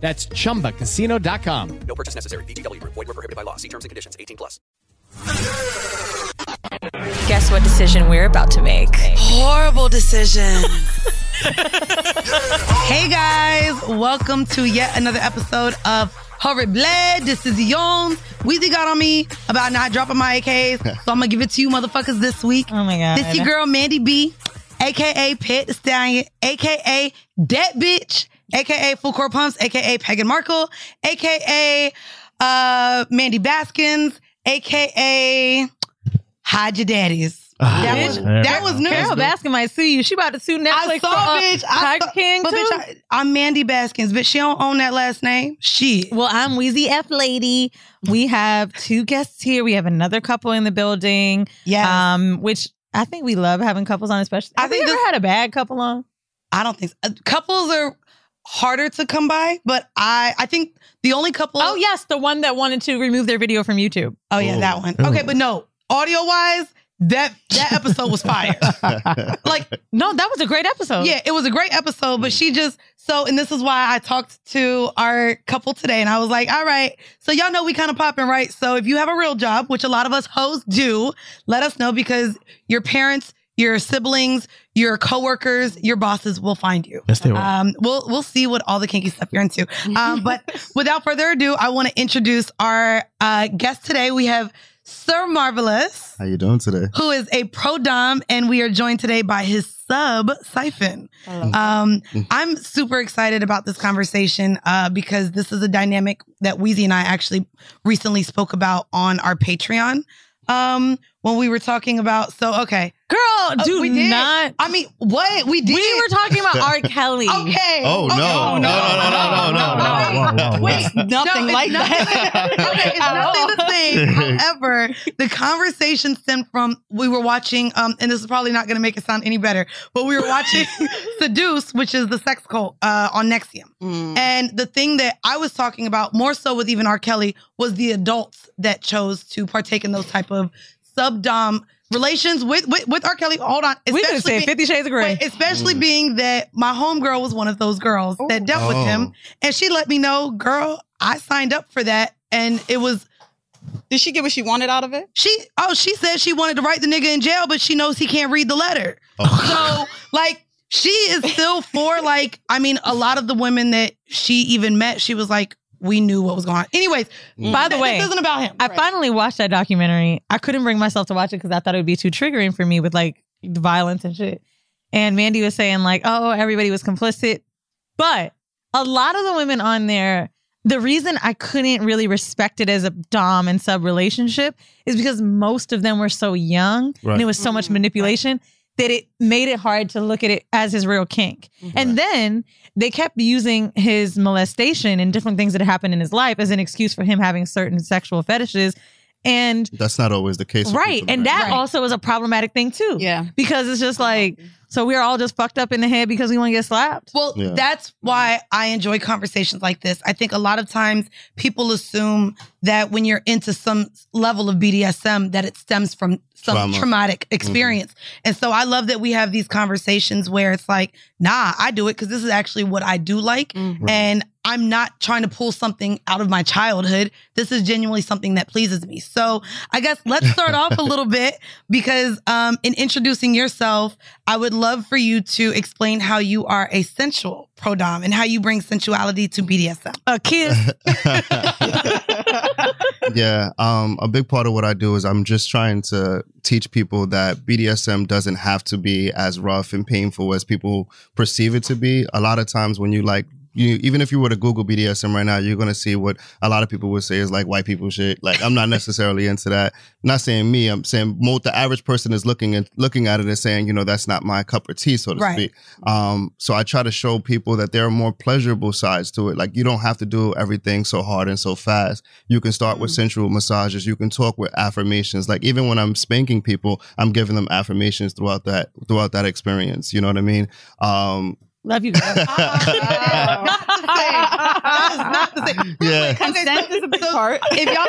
That's chumbacasino.com. No purchase necessary. VGW Group. Void were prohibited by law. See terms and conditions. 18 plus. Guess what decision we're about to make? Horrible decision. hey guys, welcome to yet another episode of Horrid Bled. This is Yon. Weezy got on me about not dropping my AKs, so I'm gonna give it to you motherfuckers this week. Oh my god. This your girl Mandy B, aka Pit the Stallion, aka Dead Bitch, aka Full Court Pumps, aka Pagan Markle, aka uh, Mandy Baskins, aka Hide Your Daddies. That was, that was new. Carole Baskin might sue you. She about to sue Netflix I for saw, uh, bitch. I Tiger saw, King but too. bitch, I, I'm Mandy Baskins, but she don't own that last name. She. well, I'm Weezy F Lady. We have two guests here. We have another couple in the building. Yeah. Um, which I think we love having couples on, especially. I Have we think ever this- had a bad couple on? I don't think so. Uh, couples are harder to come by, but I I think the only couple. Oh yes, the one that wanted to remove their video from YouTube. Oh yeah, that one. Okay, but no, audio wise, that that episode was fire. like No, that was a great episode. Yeah, it was a great episode, but she just so, and this is why I talked to our couple today, and I was like, all right, so y'all know we kind of popping, right? So if you have a real job, which a lot of us hoes do, let us know because your parents, your siblings, your coworkers, your bosses will find you. Yes, they will. Um, we'll we'll see what all the kinky stuff you're into. Um, but without further ado, I want to introduce our uh, guest today. We have Sir Marvelous How you doing today? who is a pro dom, and we are joined today by his sub Siphon. Um, I'm super excited about this conversation uh, because this is a dynamic that Weezy and I actually recently spoke about on our Patreon um, when we were talking about. So, okay, Girl, Uh, do we did. not. I mean, what we did? we were talking about R. Kelly. Okay. Oh, no. Okay. No, no, no, no, no, no, no, no, no. Wait, nothing it's like that. okay, it's At nothing all. the same. However, the conversation stemmed from we were watching, um, and this is probably not going to make it sound any better, but we were watching Seduce, which is the sex cult uh, on NXIVM. Mm. And the thing that I was talking about more so with even R. Kelly was the adults that chose to partake in those type of subdom relations with with, with R. Kelly. Hold on, We could have especially said being- Fifty Shades of Grey. Wait, especially mm. being that my homegirl was one of those girls that dealt with Oh. him, and she let me know, girl, I signed up for that, and it was Did she get what she wanted out of it? she. Oh, she said she wanted to write the nigga in jail, but she knows he can't read the letter. Oh. So, like, she is still for like. I mean, a lot of the women that she even met, she was like, we knew what was going on. Anyways, mm. By the way, this isn't about him. I finally watched that documentary. I couldn't bring myself to watch it because I thought it would be too triggering for me with like the violence and shit. And Mandy was saying like, oh, everybody was complicit. But a lot of the women on there, the reason I couldn't really respect it as a dom and sub relationship is because most of them were so young Right. and it was so much mm-hmm. manipulation that it made it hard to look at it as his real kink. Mm-hmm. And then they kept using his molestation and different things that happened in his life as an excuse for him having certain sexual fetishes And That's not always the case. right. And that Right. also is a problematic thing too. Yeah. Because it's just like, so we're all just fucked up in the head because we want to get slapped. Well, Yeah. that's why I enjoy conversations like this. I think a lot of times people assume that when you're into some level of BDSM, that it stems from some Trauma. traumatic mm-hmm. experience. And so I love that we have these conversations where it's like, nah, I do it because this is actually what I do like. Mm-hmm. And I'm not trying to pull something out of my childhood. This is genuinely something that pleases me. So I guess let's start off a little bit because um, in introducing yourself, I would love for you to explain how you are a sensual pro dom and how you bring sensuality to BDSM. A kiss. yeah um a big part of what i do is i'm just trying to teach people that bdsm doesn't have to be as rough and painful as people perceive it to be a lot of times when you like you even if you were to google bdsm right now you're going to see what a lot of people would say is like white people shit like i'm not necessarily into that not saying me i'm saying most the average person is looking and looking at it and saying you know that's not my cup of tea so to Right. speak um, so I try to show people that there are more pleasurable sides to it. Like you don't have to do everything so hard and so fast. You can start with sensual massages. You can talk with affirmations. Like even when I'm spanking people, I'm giving them affirmations throughout that throughout that experience. You know what I mean? Um, Love you guys. That is not the same. yeah. Consent is a big part. If y'all,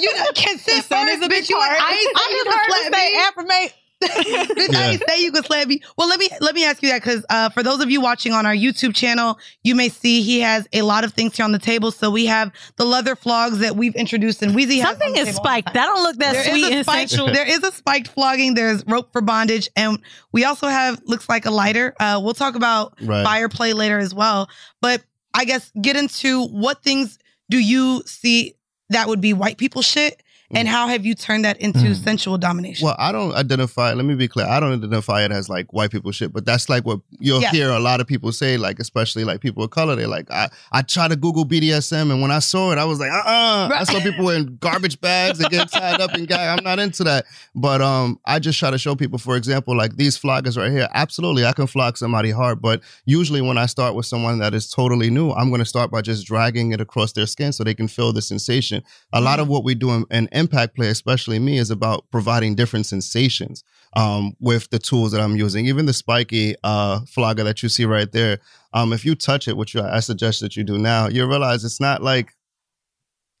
you know, consent Consent first, is a big bitch. You, part. I ain't say you can slap me. affirmate. Bitch, I ain't say you could slap me. Well, let me let me ask you that because uh, for those of you watching on our YouTube channel, you may see he has a lot of things here on the table. So we have the leather flogs that we've introduced, and Weezy has Something is table all the spiked. That don't look that There is sweet a and spiked, there is a spiked flogging. There's rope for bondage, and we also have looks like a lighter. Uh, we'll talk about Right. fire play later as well. But I guess get into what things do you see that would be white people shit, and how have you turned that into sensual domination? Mm. Well, I don't identify. Let me be clear. I don't identify it as like white people shit, but that's like what you'll Yeah. hear a lot of people say. Like especially like people of color. They're like, I I try to Google BDSM, and when I saw it, I was like, uh, uh I saw people in garbage bags and get tied up and gagged. I'm not into that. But um, I just try to show people, for example, like these floggers right here. Absolutely, I can flog somebody hard, but usually when I start with someone that is totally new, I'm going to start by just dragging it across their skin so they can feel the sensation. A lot of what we do in, in impact play, especially me, is about providing different sensations um, with the tools that I'm using. Even the spiky uh, flogger that you see right there, um, if you touch it, which I suggest that you do now, you realize it's not like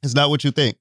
it's not what you think.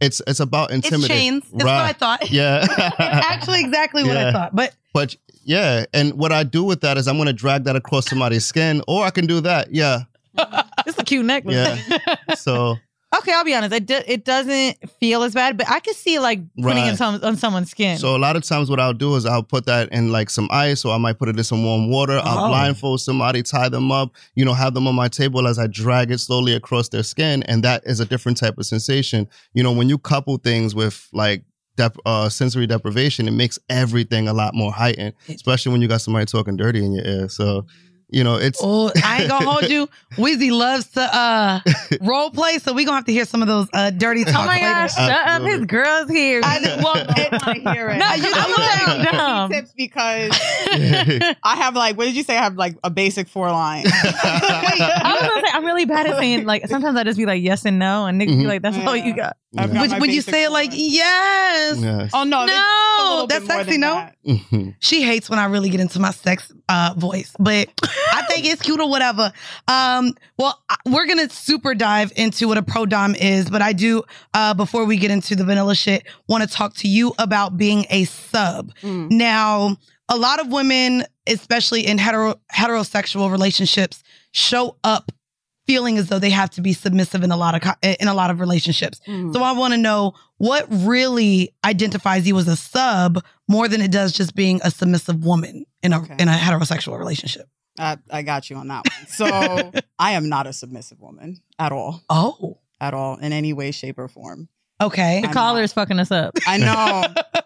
It's it's about it's intimidating. chains. It's what I thought. Yeah. it's actually exactly what I thought. But But yeah, and what I do with that is I'm going to drag that across somebody's skin, or I can do that. Yeah, It's a cute necklace. yeah. So Okay, I'll be honest. It, do, it doesn't feel as bad, but I could see like putting it some, on someone's skin. So a lot of times, what I'll do is I'll put that in like some ice, or I might put it in some warm water. I'll Oh. blindfold somebody, tie them up, you know, have them on my table as I drag it slowly across their skin, and that is a different type of sensation. You know, when you couple things with like dep- uh, sensory deprivation, it makes everything a lot more heightened, especially when you got somebody talking dirty in your ear. So, you know, it's oh, I ain't gonna hold you. Weezy loves to uh role play, so we gonna have to hear some of those uh dirty talks oh my later. gosh, shut up. His girl's here. I just, well, it, I hear it. No, you just- don't I sound give dumb. Tips because I have like, what did you say? I have like a basic four line. I was gonna say I'm really bad at saying like sometimes I just be like yes and no, and niggas be Mhm. like that's all you got. I've got When, my you say it like yes, Yes. oh no, no, that's sexy. No, that. Mhm. she hates when I really get into my sex uh, voice, but I think it's cute or whatever. Um, well, we're gonna super dive into what a pro dom is, but I do uh, before we get into the vanilla shit, want to talk to you about being a sub. Mm. Now, a lot of women, especially in hetero heterosexual relationships, show up feeling as though they have to be submissive in a lot of in a lot of relationships. Mm. So I want to know what really identifies you as a sub more than it does just being a submissive woman in a Okay. in a heterosexual relationship. I, I got you on that one. So I am not a submissive woman at all, Oh, at all, in any way, shape, or form. okay. The I'm caller not. is fucking us up. I know.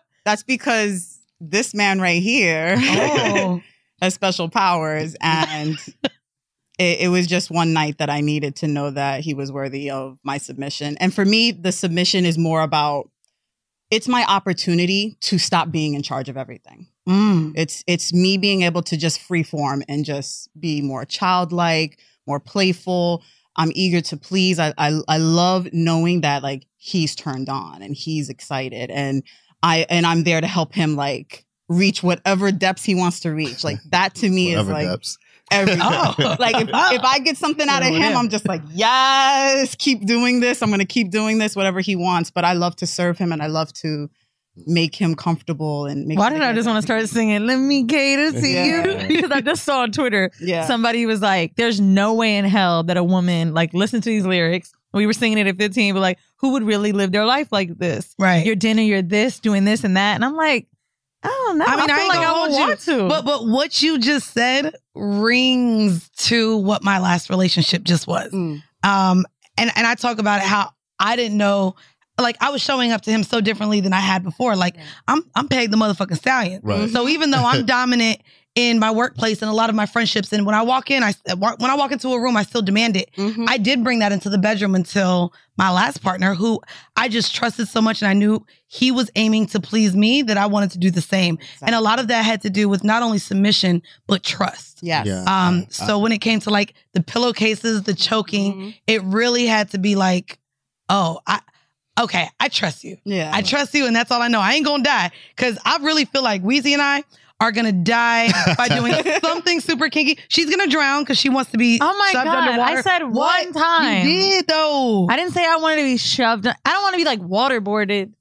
That's because this man right here Oh, has special powers and it, it was just one night that I needed to know that he was worthy of my submission. And for me, the submission is more about it's my opportunity to stop being in charge of everything. Mm. It's it's me being able to just freeform and just be more childlike, more playful. I'm eager to please. I, I I love knowing that like he's turned on and he's excited and I and I'm there to help him like reach whatever depths he wants to reach. Like that to me is like depths. Everything. Oh. Like if, if I get something out of oh, him, there. I'm just like, yes, keep doing this. I'm gonna keep doing this, whatever he wants. But I love to serve him and I love to make him comfortable and make Why did I just want to start singing "Let Me Cater to Yeah. You"? Because I just saw on Twitter Yeah. somebody was like, "There's no way in hell that a woman like listen to these lyrics." We were singing it at 15, but like, who would really live their life like this? Right. You're dinner, you're this, doing this and that, and I'm like, I don't know. I, I mean, I, feel ain't like I would you, want to. But but what you just said rings to what my last relationship just was. Mm. Um, and and I talk about it how I didn't know, like I was showing up to him so differently than I had before. Like I'm I'm pegged the motherfucking stallion. Right. So even though I'm dominant in my workplace and a lot of my friendships, and when I walk in, I when I walk into a room, I still demand it. Mhm. I did bring that into the bedroom until my last partner, who I just trusted so much, and I knew he was aiming to please me that I wanted to do the same. And a lot of that had to do with not only submission but trust. Yes. Yeah. Um, I- so when it came to like the pillowcases, the choking, Mhm. it really had to be like, oh, I okay, I trust you. Yeah. I trust you, and that's all I know. I ain't gonna die because I really feel like Weezy and I are gonna die by doing something super kinky. She's gonna drown because she wants to be. Oh my shoved God, underwater. I said What? one time. You did though. I didn't say I wanted to be shoved. I don't want to be like waterboarded.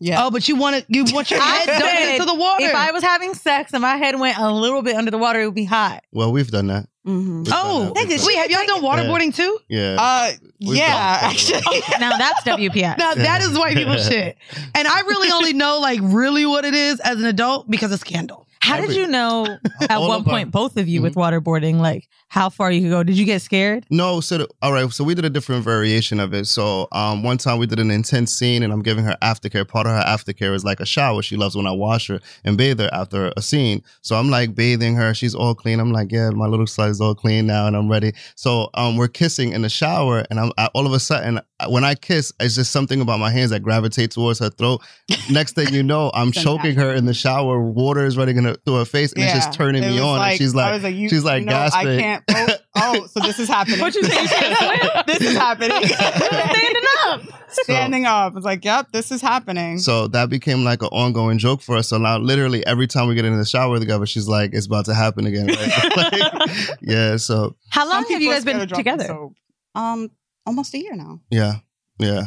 yeah. Oh, but you want to you want your head dumped said into the water. If I was having sex and my head went a little bit under the water, it would be hot. Well, we've done that. Mhm. Oh, that. Wait, have y'all done waterboarding too? Yeah. Uh, We've yeah, done- actually. Now that's WPS. Now that is white people shit, and I really only know like really what it is as an adult because of Scandal. How did you know at one our- point both of you with waterboarding, like how far you could go? Did you get scared? No, so the, all right. So we did a different variation of it. So um, one time we did an intense scene, and I'm giving her aftercare. Part of her aftercare is like a shower. She loves when I wash her and bathe her after a scene. So I'm like bathing her. She's all clean. I'm like, yeah, my little slut is all clean now, and I'm ready. So um, we're kissing in the shower, and I'm I, all of a sudden when I kiss, it's just something about my hands that gravitate towards her throat. Next thing you know, I'm choking her in the shower. Water is running in her, through her face, and it's just turning It me was on. and she's like, like, she's like you know, I can't. Oh, oh, so this is happening. What you say? You can't swim? this is happening. Standing up. Standing up. It's like, yep, this is happening. So that became like an ongoing joke for us. So now, literally, every time we get in the shower together, she's like, "It's about to happen again." Like, like, yeah. So How long have you guys been together? Um, almost a year now. yeah, yeah.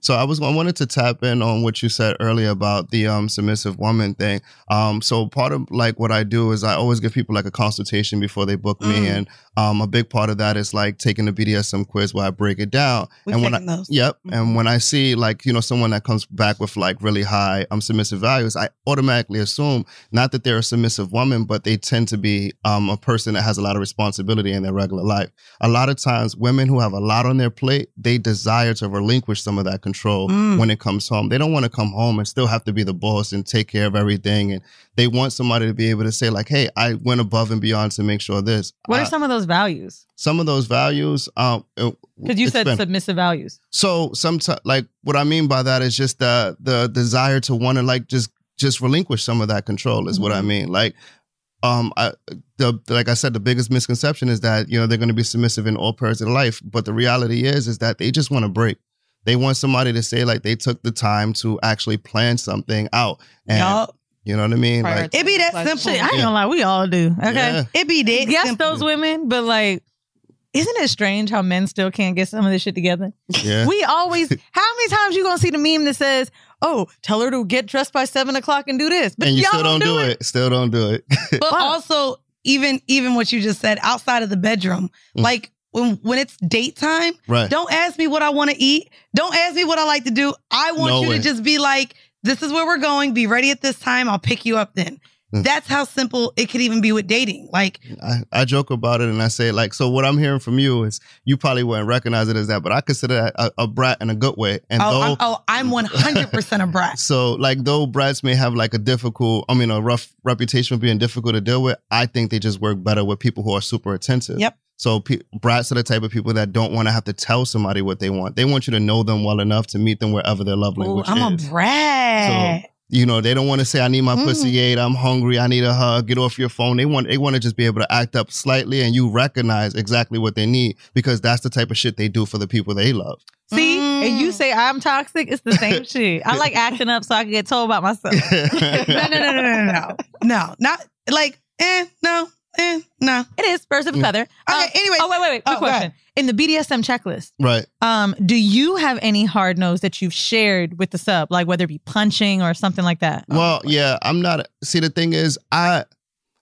So I was I wanted to tap in on what you said earlier about the um submissive woman thing. Um, so part of like what I do is I always give people like a consultation before they book me, Mm. and um a big part of that is like taking the BDSM quiz where I break it down. We've and when I, those. Yep. Mhm. And when I see like, you know, someone that comes back with like really high um submissive values, I automatically assume not that they're a submissive woman, but they tend to be um a person that has a lot of responsibility in their regular life. A lot of times women who have a lot on their plate, they desire to relinquish some of that control Mm. when it comes home. They don't want to come home and still have to be the boss and take care of everything. And they want somebody to be able to say, like, hey, I went above and beyond to make sure this. What are some of those values? some of those values? Um, Because you said been- submissive values. so sometimes, like what I mean by that is just the the desire to want to like just just relinquish some of that control is what I mean. Like, um, I the like I said, the biggest misconception is that you know they're going to be submissive in all parts of life, but the reality is is that they just want to break. They want somebody to say like they took the time to actually plan something out, and Yup. You know what I mean. Like, It be that Pleasure. simple. Shit, I ain't Yeah. gonna lie, we all do. Okay. Yeah. It be that Yes, simple. those women, but like, isn't it strange how men still can't get some of this shit together? yeah, We always, how many times you gonna see the meme that says, "Oh, tell her to get dressed by seven o'clock and do this," but and you y'all still don't do it. Still don't do it. But also, even even what you just said, outside of the bedroom, Mm. like when when it's date time, right. don't ask me what I want to eat. Don't ask me what I like to do. I want No you way. to just be like, this is where we're going. Be ready at this time. I'll pick you up then. Mm. That's how simple it could even be with dating. Like, I, I joke about it and I say like, so what I'm hearing from you is you probably wouldn't recognize it as that, but I consider that a, a brat in a good way. And oh, though, I'm, oh, I'm 100% a brat. so like though brats may have like a difficult, I mean, a rough reputation of being difficult to deal with, I think they just work better with people who are super attentive. Yep. So pe- brats are the type of people that don't want to have to tell somebody what they want. They want you to know them well enough to meet them wherever their love Ooh, language I'm a is. brat. You know, they don't want to say, I need my Mm. pussy ate, I'm hungry, I need a hug, get off your phone. They want they want to just be able to act up slightly and you recognize exactly what they need because that's the type of shit they do for the people they love. See, and Mm. you say I'm toxic. It's the same shit. I like acting up so I can get told about myself. no, no, no, no, no, no, no, not like, eh, no, eh, no. It is birds of a feather. Okay, Um, anyways. Oh wait, wait, wait. Quick Oh, question. In the BDSM checklist, Right. um, do you have any hard nos that you've shared with the sub, like whether it be punching or something like that? Well, yeah, I'm not. See, the thing is, I,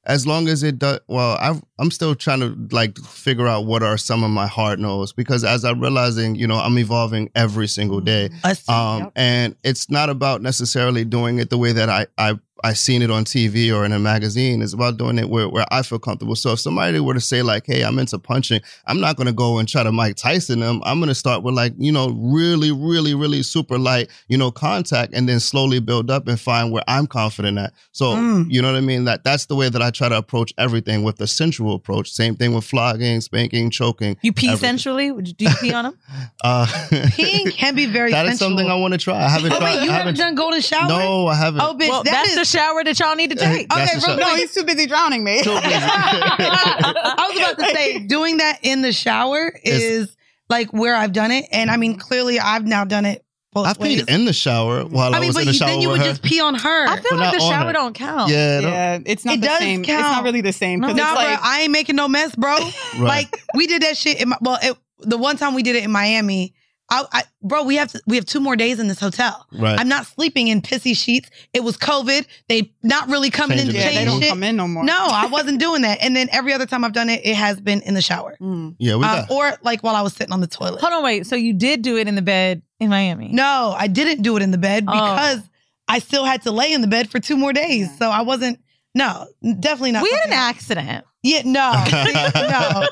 as long as it does, well, I, I'm still trying to like figure out what are some of my hard nos because as I'm realizing, you know, I'm evolving every single day. Us- Um, and it's not about necessarily doing it the way that I, I, I seen it on TV or in a magazine. It's about doing it where, where I feel comfortable. So if somebody were to say like, "Hey, I'm into punching," I'm not going to go and try to Mike Tyson them. I'm going to start with like, you know, really, really, really super light, you know, contact, and then slowly build up and find where I'm confident at. So Mm. you know what I mean? That that's the way that I try to approach everything with the sensual approach. Same thing with flogging, spanking, choking. You pee everything. sensually? Do you pee on them? Uh, Peeing can be very that is sensual. something I want to try. I haven't Oh, tried. wait, you I haven't done golden shower? No, I haven't. Oh, bitch, well, that that's is- the shower that y'all need to uh, take. That's Okay, the real shower. No, he's too busy drowning me. Too busy. I was about to say doing that in the shower is like where I've done it, and I mean clearly I've now done it both I ways. peed in the shower while I, I mean, was but in the you, shower then you with would her. just pee on her. I feel But like the shower her. don't count. yeah, no- Yeah, it's not It the does same. It's count. not really the same. No. Nah, like, bro, I ain't making no mess, bro. Like we did that shit. In my, well, it, the one time we did it in Miami, I, I, bro, we have to, we have two more days in this hotel. Right. I'm not sleeping in pissy sheets. It was COVID. They not really coming in to Changing yeah, they don't shit. come in no more. No, I wasn't doing that. And then every other time I've done it, it has been in the shower. Mm. yeah, we Um, got. or like while I was sitting on the toilet. Hold on, wait. So you did do it in the bed in Miami? No, I didn't do it in the bed Oh. because I still had to lay in the bed for two more days. So I wasn't, no, definitely not. we had an accident. Yeah, no, no.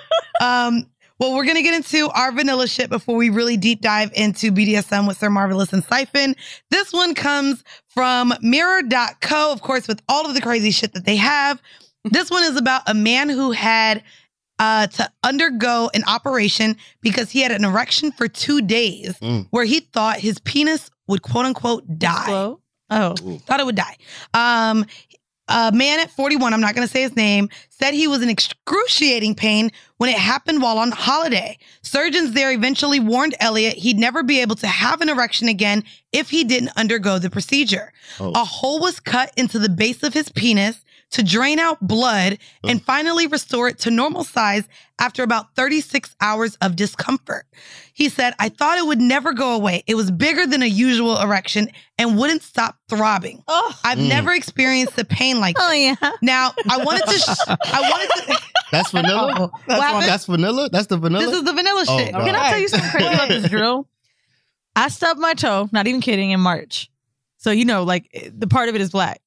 Um, well, we're gonna get into our vanilla shit before we really deep dive into BDSM with Sir Marvelous and Siphon. This one comes from Mirror.co, of course, with all of the crazy shit that they have. This one is about a man who had uh, to undergo an operation because he had an erection for two days, Mm. where he thought his penis would quote unquote die Slow? Oh. thought it would die. Um, a man at 41, I'm not going to say his name, said he was in excruciating pain when it happened while on holiday. Surgeons there eventually warned Elliot he'd never be able to have an erection again if he didn't undergo the procedure. Oh. A hole was cut into the base of his penis to drain out blood and finally restore it to normal size after about 36 hours of discomfort. He said, I thought it would never go away. It was bigger than a usual erection and wouldn't stop throbbing. Oh. I've Mm. never experienced the pain like Oh yeah. Now, I wanted to, sh- I wanted to, That's vanilla. Oh, that's, what happened? that's vanilla. That's the vanilla. this is the vanilla Oh, shit. God. Can I tell you something crazy about this drill? I stubbed my toe, not even kidding, in March. So, you know, like eh, the part of it is black.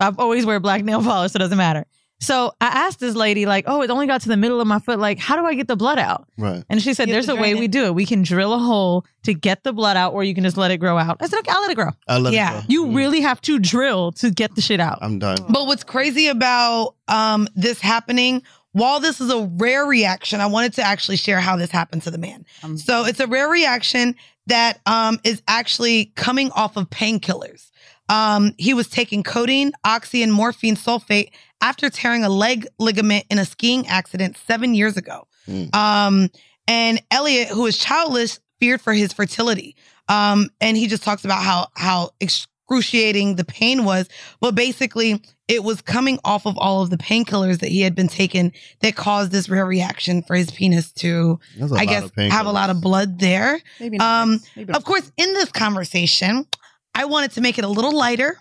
I always wear black nail polish, so it doesn't matter. So I asked this lady, like, oh, it only got to the middle of my foot. Like, how do I get the blood out? right. And she said, You have there's to a way drain we it. do it. We can drill a hole to get the blood out, or you can just let it grow out. I said, okay, I'll let it grow. I let Yeah. it go. You Mm. really have to drill to get the shit out. I'm done. But what's crazy about um, this happening, while this is a rare reaction, I wanted to actually share how this happened to the man. Um, So it's a rare reaction that um, is actually coming off of painkillers. Um, he was taking codeine, oxy, and morphine sulfate after tearing a leg ligament in a skiing accident seven years ago. Mm. Um, and Elliot, who is childless, feared for his fertility. Um, and he just talks about how how excruciating the pain was. But basically, it was coming off of all of the painkillers that he had been taking that caused this rare reaction for his penis to, That's a I lot guess, have a lot of blood there. maybe not. Um, maybe not. Of course, in this conversation, I wanted to make it a little lighter,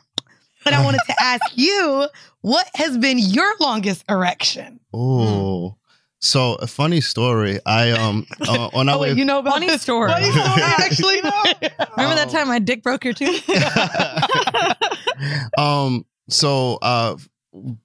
but I wanted to ask you what has been your longest erection? Oh. So a funny story. I um uh, on our Oh, way. wait, you know about Funny this story. Funny story, actually. Remember that Oh. time my dick broke your tooth? um. So uh,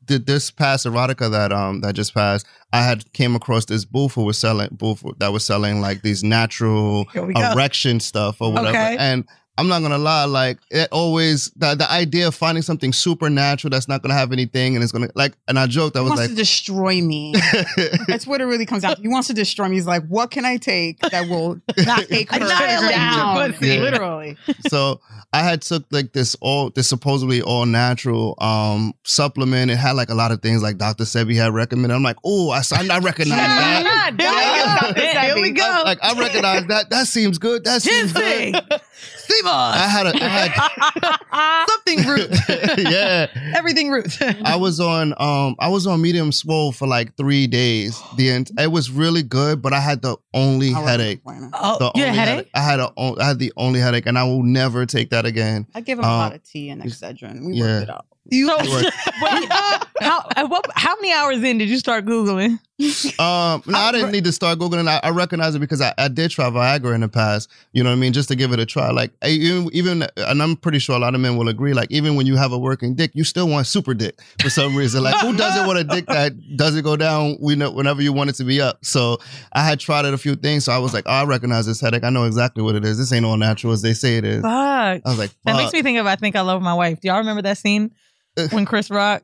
did this past erotica that um that just passed? I had came across this booth who was selling booth that was selling like these natural Here go. erection stuff or whatever, Okay. and. I'm not gonna lie, like it always the, the idea of finding something supernatural that's not gonna have anything and it's gonna like and I joked, I He was wants like to destroy me. That's what it really comes out. He wants to destroy me. He's like, what can I take that will not take her down? pussy. Yeah. Literally. so I had took like this all this supposedly all natural um supplement. It had like a lot of things like Dr. Sebi had recommended. I'm like, oh, I, I recognize that. God damn. Here we go. I, like I recognize that. That seems good. That seems Ginseng. good. Sea moss. I had a I had Something root. yeah. Everything root. I was on um I was on medium swole for like three days. The end, it was really good, but I had the only I headache. oh, The You had a only headache? I had a I had the only headache, and I will never take that again. I give him a Um, lot of tea and Excedrin. We yeah. worked it out. You So, wait, how, at what, how many hours in did you start Googling? Um, no, I didn't need to start googling. I, I recognize it because I, I did try Viagra in the past. You know what I mean? Just to give it a try. Like I- even, even, and I'm pretty sure a lot of men will agree. Like even when you have a working dick, you still want super dick for some reason. Like who doesn't want a dick that doesn't go down? We know whenever you want it to be up. So I had tried it a few things. So I was like, oh, I recognize this headache. I know exactly what it is. This ain't all natural as they say it is. Fuck. I was like, That makes me think of I Think I Love My Wife. Do y'all remember that scene when Chris Rock?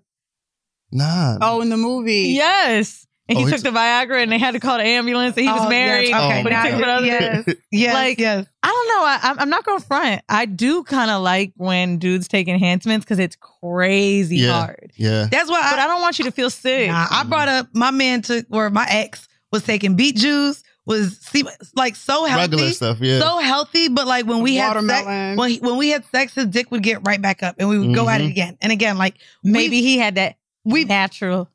nah. Oh, in the movie. Yes. And he Oh, he took the Viagra and they had to call the ambulance and he was Oh, married. Yes. Okay. Oh, but he now- took it other yes. Yes. Like- yes. I don't know. I, I'm- I'm not going to front. I do kind of like when dudes take enhancements because it's crazy Yeah. hard. Yeah. That's why But I, I don't want you to feel sick. Nah, I brought up my man took or my ex was taking beet juice, was see, like so healthy. Regular stuff. Yeah. So healthy, but like when we had sex, Watermelon. when, he, when we had sex, his dick would get right back up, and we would go at it Mhm. again and again. Like Maybe he had that we, natural.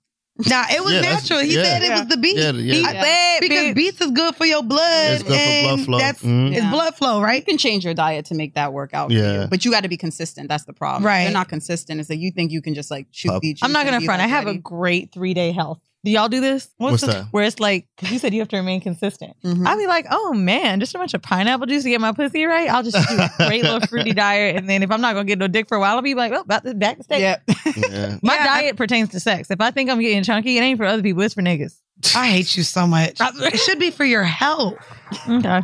nah, it was Yeah, natural. He yeah. said it was the beet. yeah. Yeah. He I- said, because bitch. beets is good for your blood. It's good for blood and flow. That's Mhm. it's Yeah. blood flow, right? You can change your diet to make that work out. Yeah. For you, but you got to be consistent. That's the problem. Right. They're not consistent. It's like you think you can just like shoot Pub. beat. I'm not gonna be, front. I like, have a great three day health. Do y'all do this? What's the- that? Where it's like, because you said you have to remain consistent. Mhm. I'll be like, oh man, just a bunch of pineapple juice to get my pussy right. I'll just do a great little fruity diet. And then if I'm not going to get no dick for a while, I'll be like, oh, about to back to steak. Yep. yeah. My Yeah, I- diet pertains to sex. If I think I'm getting chunky, it ain't for other people, it's for niggas. I hate you so much. it should be for your health. Okay.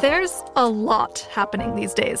There's a lot happening these days.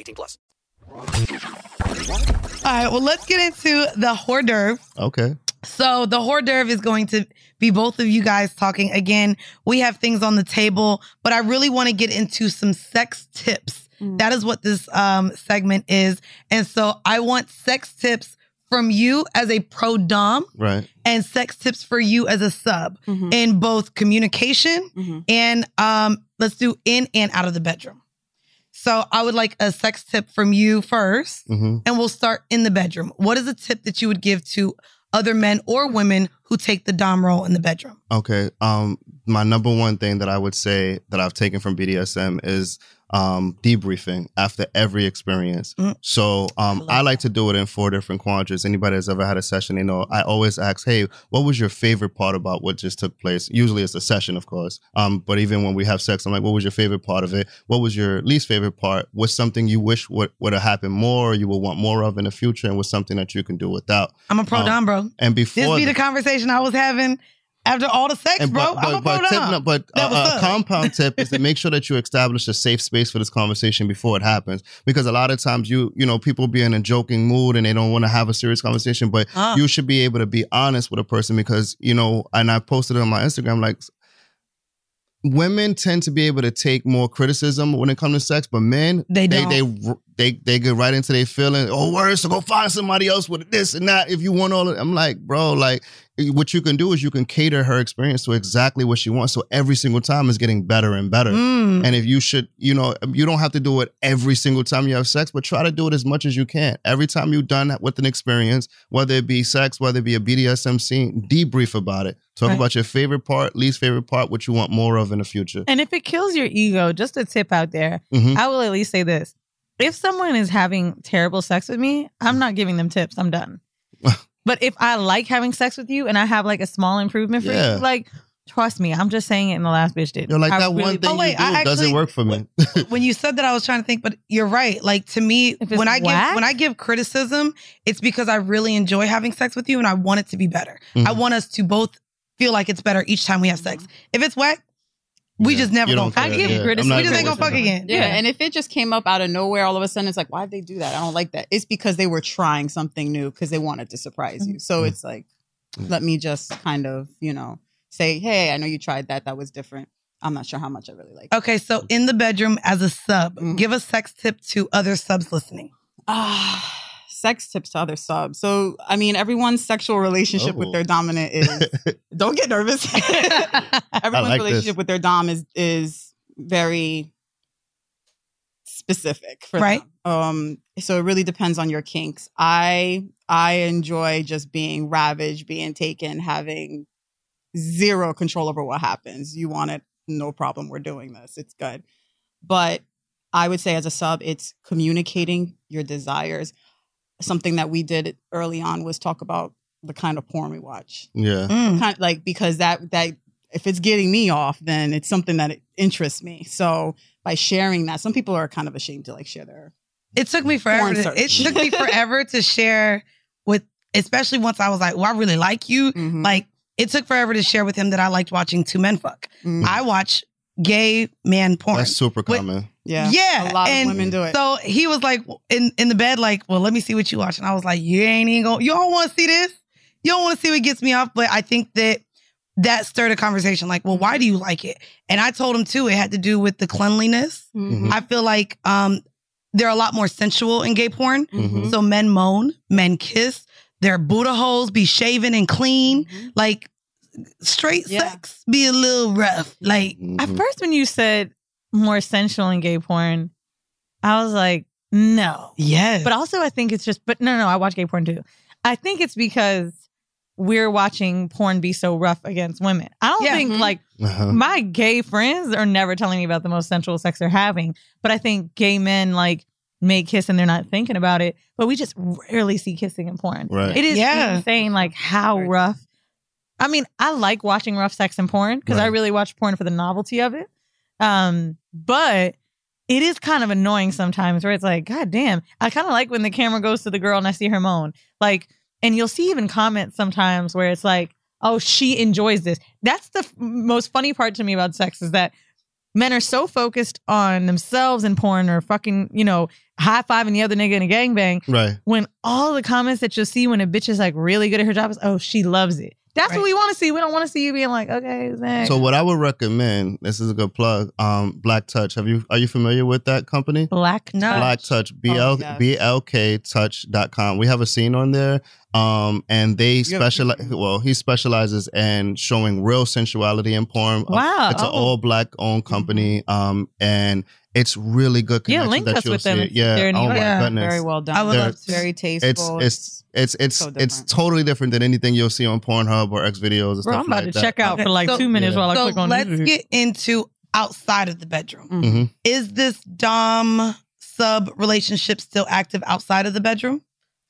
18 plus. All right, well, let's get into the hors d'oeuvre. Okay. So the hors d'oeuvre is going to be both of you guys talking. Again, we have things on the table, but I really want to get into some sex tips. That is what this um, segment is. And so I want sex tips from you as a pro dom Right. and sex tips for you as a sub in both communication Mhm. and um, let's do in and out of the bedroom. So I would like a sex tip from you first hmm and we'll start in the bedroom. What is a tip that you would give to other men or women who take the dom role in the bedroom? Okay. Um, my number one thing that I would say that I've taken from BDSM is um, debriefing after every experience. Mm. So um, I, like to do it in four different quadrants. Anybody that's ever had a session, they know I always ask, "Hey, what was your favorite part about what just took place?" Usually it's the session, of course. Um, but even when we have sex, I'm like, "What was your favorite part of it? What was your least favorite part? What's something you wish would would have happened more, or you would want more of in the future, and what's something that you can do without?" I'm a pro Um, dom, bro. And before This be the- the conversation I was having after all the sex, and bro. but, I'm but, but, tip, no, but uh, was a up. compound tip is to make sure that you establish a safe space for this conversation before it happens. Because a lot of times you you know people be in a joking mood and they don't want to have a serious conversation, but Ah. you should be able to be honest with a person because you know. And I posted it on my Instagram like. Women tend to be able to take more criticism when it comes to sex, but men They they don't. they they, they get right into their feeling. Oh, worse, so go find somebody else with this and that. If you want all, of, I'm like, bro, like what you can do is you can cater her experience to exactly what she wants. So every single time is getting better and better. Mm. And if you should, you know, you don't have to do it every single time you have sex, but try to do it as much as you can. Every time you're done that with an experience, whether it be sex, whether it be a BDSM scene, debrief about it. Talk Right. about your favorite part, least favorite part, what you want more of in the future. And if it kills your ego, just a tip out there, Mhm. I will at least say this. If someone is having terrible sex with me, I'm not giving them tips. I'm done. but if I like having sex with you and I have like a small improvement for Yeah. you, like trust me, I'm just saying it and the last bitch did. You're like I that really- one thing Oh, wait, you do I doesn't actually- work for me. when you said that, I was trying to think, but you're right. Like to me, when I whack? give when I give criticism, it's because I really enjoy having sex with you and I want it to be better. Mhm. I want us to both feel like it's better each time we have sex. If it's whack, we just never gonna don't fuck again. yeah. I'm criticism. not We just gonna ain't gonna fuck again. Yeah, and if it just came up out of nowhere all of a sudden, it's like, why'd they do that? I don't like that. It's because they were trying something new because they wanted to surprise you. So it's like, let me just kind of, you know, say, hey, I know you tried that. That was different. I'm not sure how much I really like. Okay, so in the bedroom as a sub, Mm-hmm. give a sex tip to other subs listening. Ah, sex tips to other subs. So, I mean, everyone's sexual relationship Oh. with their dominant is. don't get nervous. Everyone's like relationship this. with their dom is is very specific for Right. them. Um, so it really depends on your kinks. I I enjoy just being ravaged, being taken, having zero control over what happens. You want it, no problem. We're doing this. It's good. But I would say as a sub, it's communicating your desires. Something that we did early on was talk about the kind of porn we watch. Yeah. Mm. Kind like because that that if it's getting me off, then it's something that interests me. So by sharing that, some people are kind of ashamed to like share their It took me forever. Porn To, it took me forever to share with, especially once I was like, "Well, I really like you." Mhm. Like, it took forever to share with him that I liked watching two men fuck. Mhm. I watch gay man porn. That's super Wait, common. Yeah. Yeah, A lot and of women do it. So he was like in in the bed, like, "Well, let me see what you watch." And I was like, "You ain't even going. You don't want to see this. You don't want to see what gets me off." But I think that that stirred a conversation. Like, well, why do you like it? And I told him too. It had to do with the cleanliness. Mhm. I feel like um, they're a lot more sensual in gay porn. Mhm. So men moan, men kiss, their Buddha holes be shaven and clean. Like straight Yeah. sex be a little rough. Like At Mhm. first, when you said more sensual in gay porn, I was like, no. yes, But also, I think it's just, but no, no, I watch gay porn too. I think it's because we're watching porn be so rough against women. I don't Yeah. think Mhm. like Uh-huh. my gay friends are never telling me about the most sensual sex they're having, but I think gay men like may kiss and they're not thinking about it, but we just rarely see kissing in porn. Right. It is Yeah. insane, like how rough. I mean, I like watching rough sex in porn because I really watch porn for the novelty of it. Um, but it is kind of annoying sometimes where it's like, God damn, I kind of like when the camera goes to the girl and I see her moan. Like, and you'll see even comments sometimes where it's like, oh, she enjoys this. That's the f- most funny part to me about sex is that men are so focused on themselves in porn or fucking, you know, high fiving the other nigga in a gangbang Right. when all the comments that you'll see when a bitch is like really good at her job is, oh, she loves it. That's Right. what we want to see. We don't want to see you being like, okay, who's? So what I would recommend, this is a good plug, um, Black Touch. Have you are you familiar with that company? Black No. Black Touch, B L yeah. B L K Touch.com. We have a scene on there. Um, and they have- specialize well, he specializes in showing real sensuality in porn. Wow. It's an Oh. all black owned company. Um, and it's really good Yeah, link that us you'll with them see. if it. Yeah. Oh my Yeah. goodness. very well done. I would love to. very It's tasteful. it's it's it's so it's totally different than anything you'll see on Pornhub or X videos and Bro, stuff I'm about like to that. check out Okay, for like so- two minutes Yeah. while I so click on let's this. get into outside of the bedroom. Mhm. Is this Dom sub relationship still active outside of the bedroom?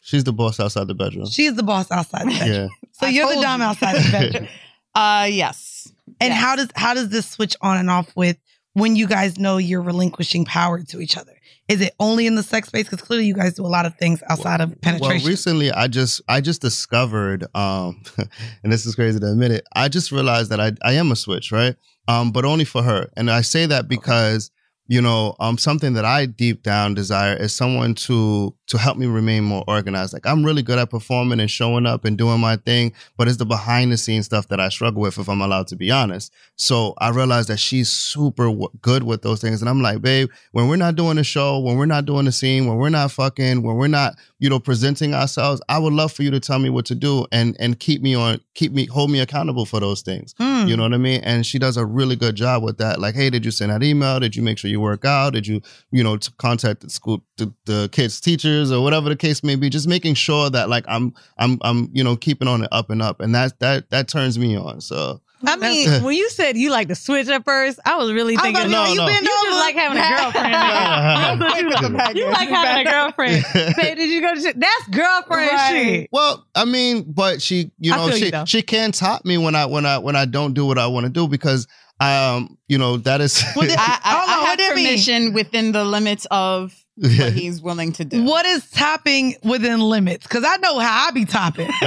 She's the boss outside the bedroom. She's the boss outside the bedroom. yeah. So you're the told Dom you. outside the bedroom. Uh, yes. And Yes. how does how does this switch on and off with when you guys know you're relinquishing power to each other? Is it only in the sex space? Because clearly you guys do a lot of things outside of penetration. Well, recently I just I just discovered, um, and this is crazy to admit it. I just realized that I I am a switch, right? Um, but only for her, and I say that because you know, um, something that I deep down desire is someone to to help me remain more organized. Like I'm really good at performing and showing up and doing my thing, but it's the behind the scenes stuff that I struggle with, if I'm allowed to be honest. So I realized that she's super w- good with those things, and I'm like, babe, when we're not doing a show, when we're not doing a scene, when we're not fucking, when we're not, you know, presenting ourselves, I would love for you to tell me what to do and and keep me on, keep me, hold me accountable for those things. Hmm. You know what I mean? And she does a really good job with that. Like, hey, did you send that email? Did you make sure you work out? Did you, you know, t- contact the school, the, the kids' teachers, or whatever the case may be? Just making sure that like I'm, I'm, I'm, you know, keeping on it up and up, and that that that turns me on. So I mean, when you said you like to switch at first, I was really I was thinking, like, no, you, no. been- you just like having a girlfriend. nigga. That's you, you like having a girlfriend. Say, did you go to shit? That's girlfriend Right. shit. Well, I mean, but she, you know, feel you, she though. she can top me when I when I when I don't do what I want to do because um, you know, that is I, I, Hold on, I what have that mean? permission within the limits of what he's willing to do. What is topping within limits? Because I know how I be topping. So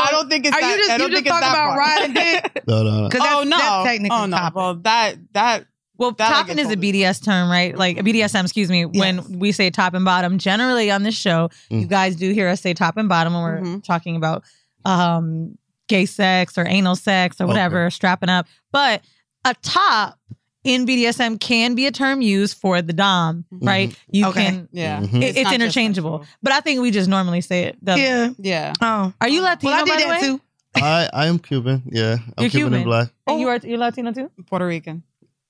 I don't think it's are that, you just I don't you just think talking about riding dick? no, no, no. That's, oh no! that's technically oh no! topping. Well, that that Well, That topping is a totally. BDS term, right? Like a BDSM, excuse me. Yes. When we say top and bottom, generally on this show, Mm. you guys do hear us say top and bottom when we're Mhm. talking about um, gay sex or anal sex or whatever, strapping up. But a top in BDSM can be a term used for the dom, right? You Okay. can. yeah. Mhm. it- not it's interchangeable, but I think we just normally say it. The- yeah. Yeah. Oh. Are you Latino? Well, I by did the that way? too. I I am Cuban. Yeah, I'm You're Cuban, Cuban. and black. And you are you're Latino too? Puerto Rican.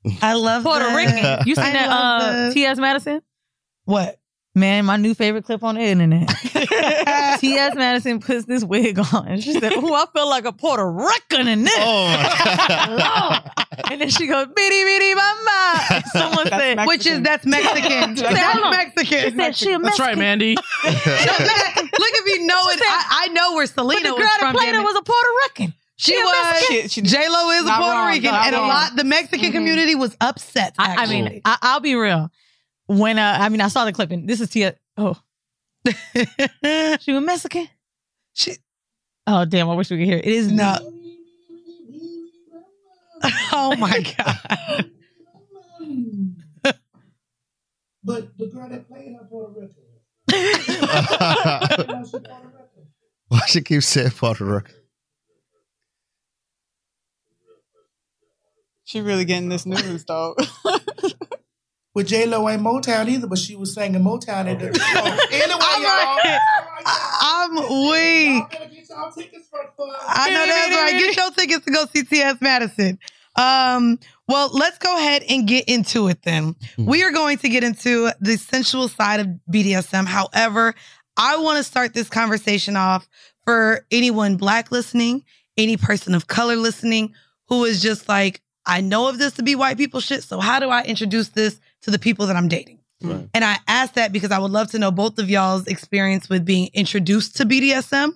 I love Puerto that. Rican. You seen I that uh. T.S. Madison? What? Man, my new favorite clip on the internet. T.S. Madison puts this wig on. And she said, Oh, I feel like a Puerto Rican in this. Oh, my And then she goes, Bitty bitty mama. And Someone said, Mexican. Which is that's Mexican. She said, that's hold on. She Mexican. said, she a That's right, Mexican. Mandii. Look if you know it. I, I know where Selena But Selena the girl was that from. played damn it. was a Puerto Rican. She a was. Mexican. She- she- J Lo is a Puerto wrong, Rican, not and a lot the Mexican Mhm. community was upset. I, I mean, I, I'll be real. When uh, I mean, I saw the clip, and this is Tia. Oh, she was Mexican. She- Oh damn! I wish we could hear it. It is no. oh my god. But the girl that played her Puerto Rican. Why she keep saying Puerto Rico? She really getting this news though. With J Lo ain't Motown either, but she was singing Motown at the show. Anyway, I'm y'all. right. I- I'm weak. Y'all gotta get y'all tickets for fun. I know that's right. Get your tickets to go see T.S. Madison. Um, well, let's go ahead and get into it then. We are going to get into the sensual side of BDSM. However, I want to start this conversation off for anyone black listening, any person of color listening who is just like, I know of this to be white people shit. So how do I introduce this to the people that I'm dating? Right. And I ask that because I would love to know both of y'all's experience with being introduced to BDSM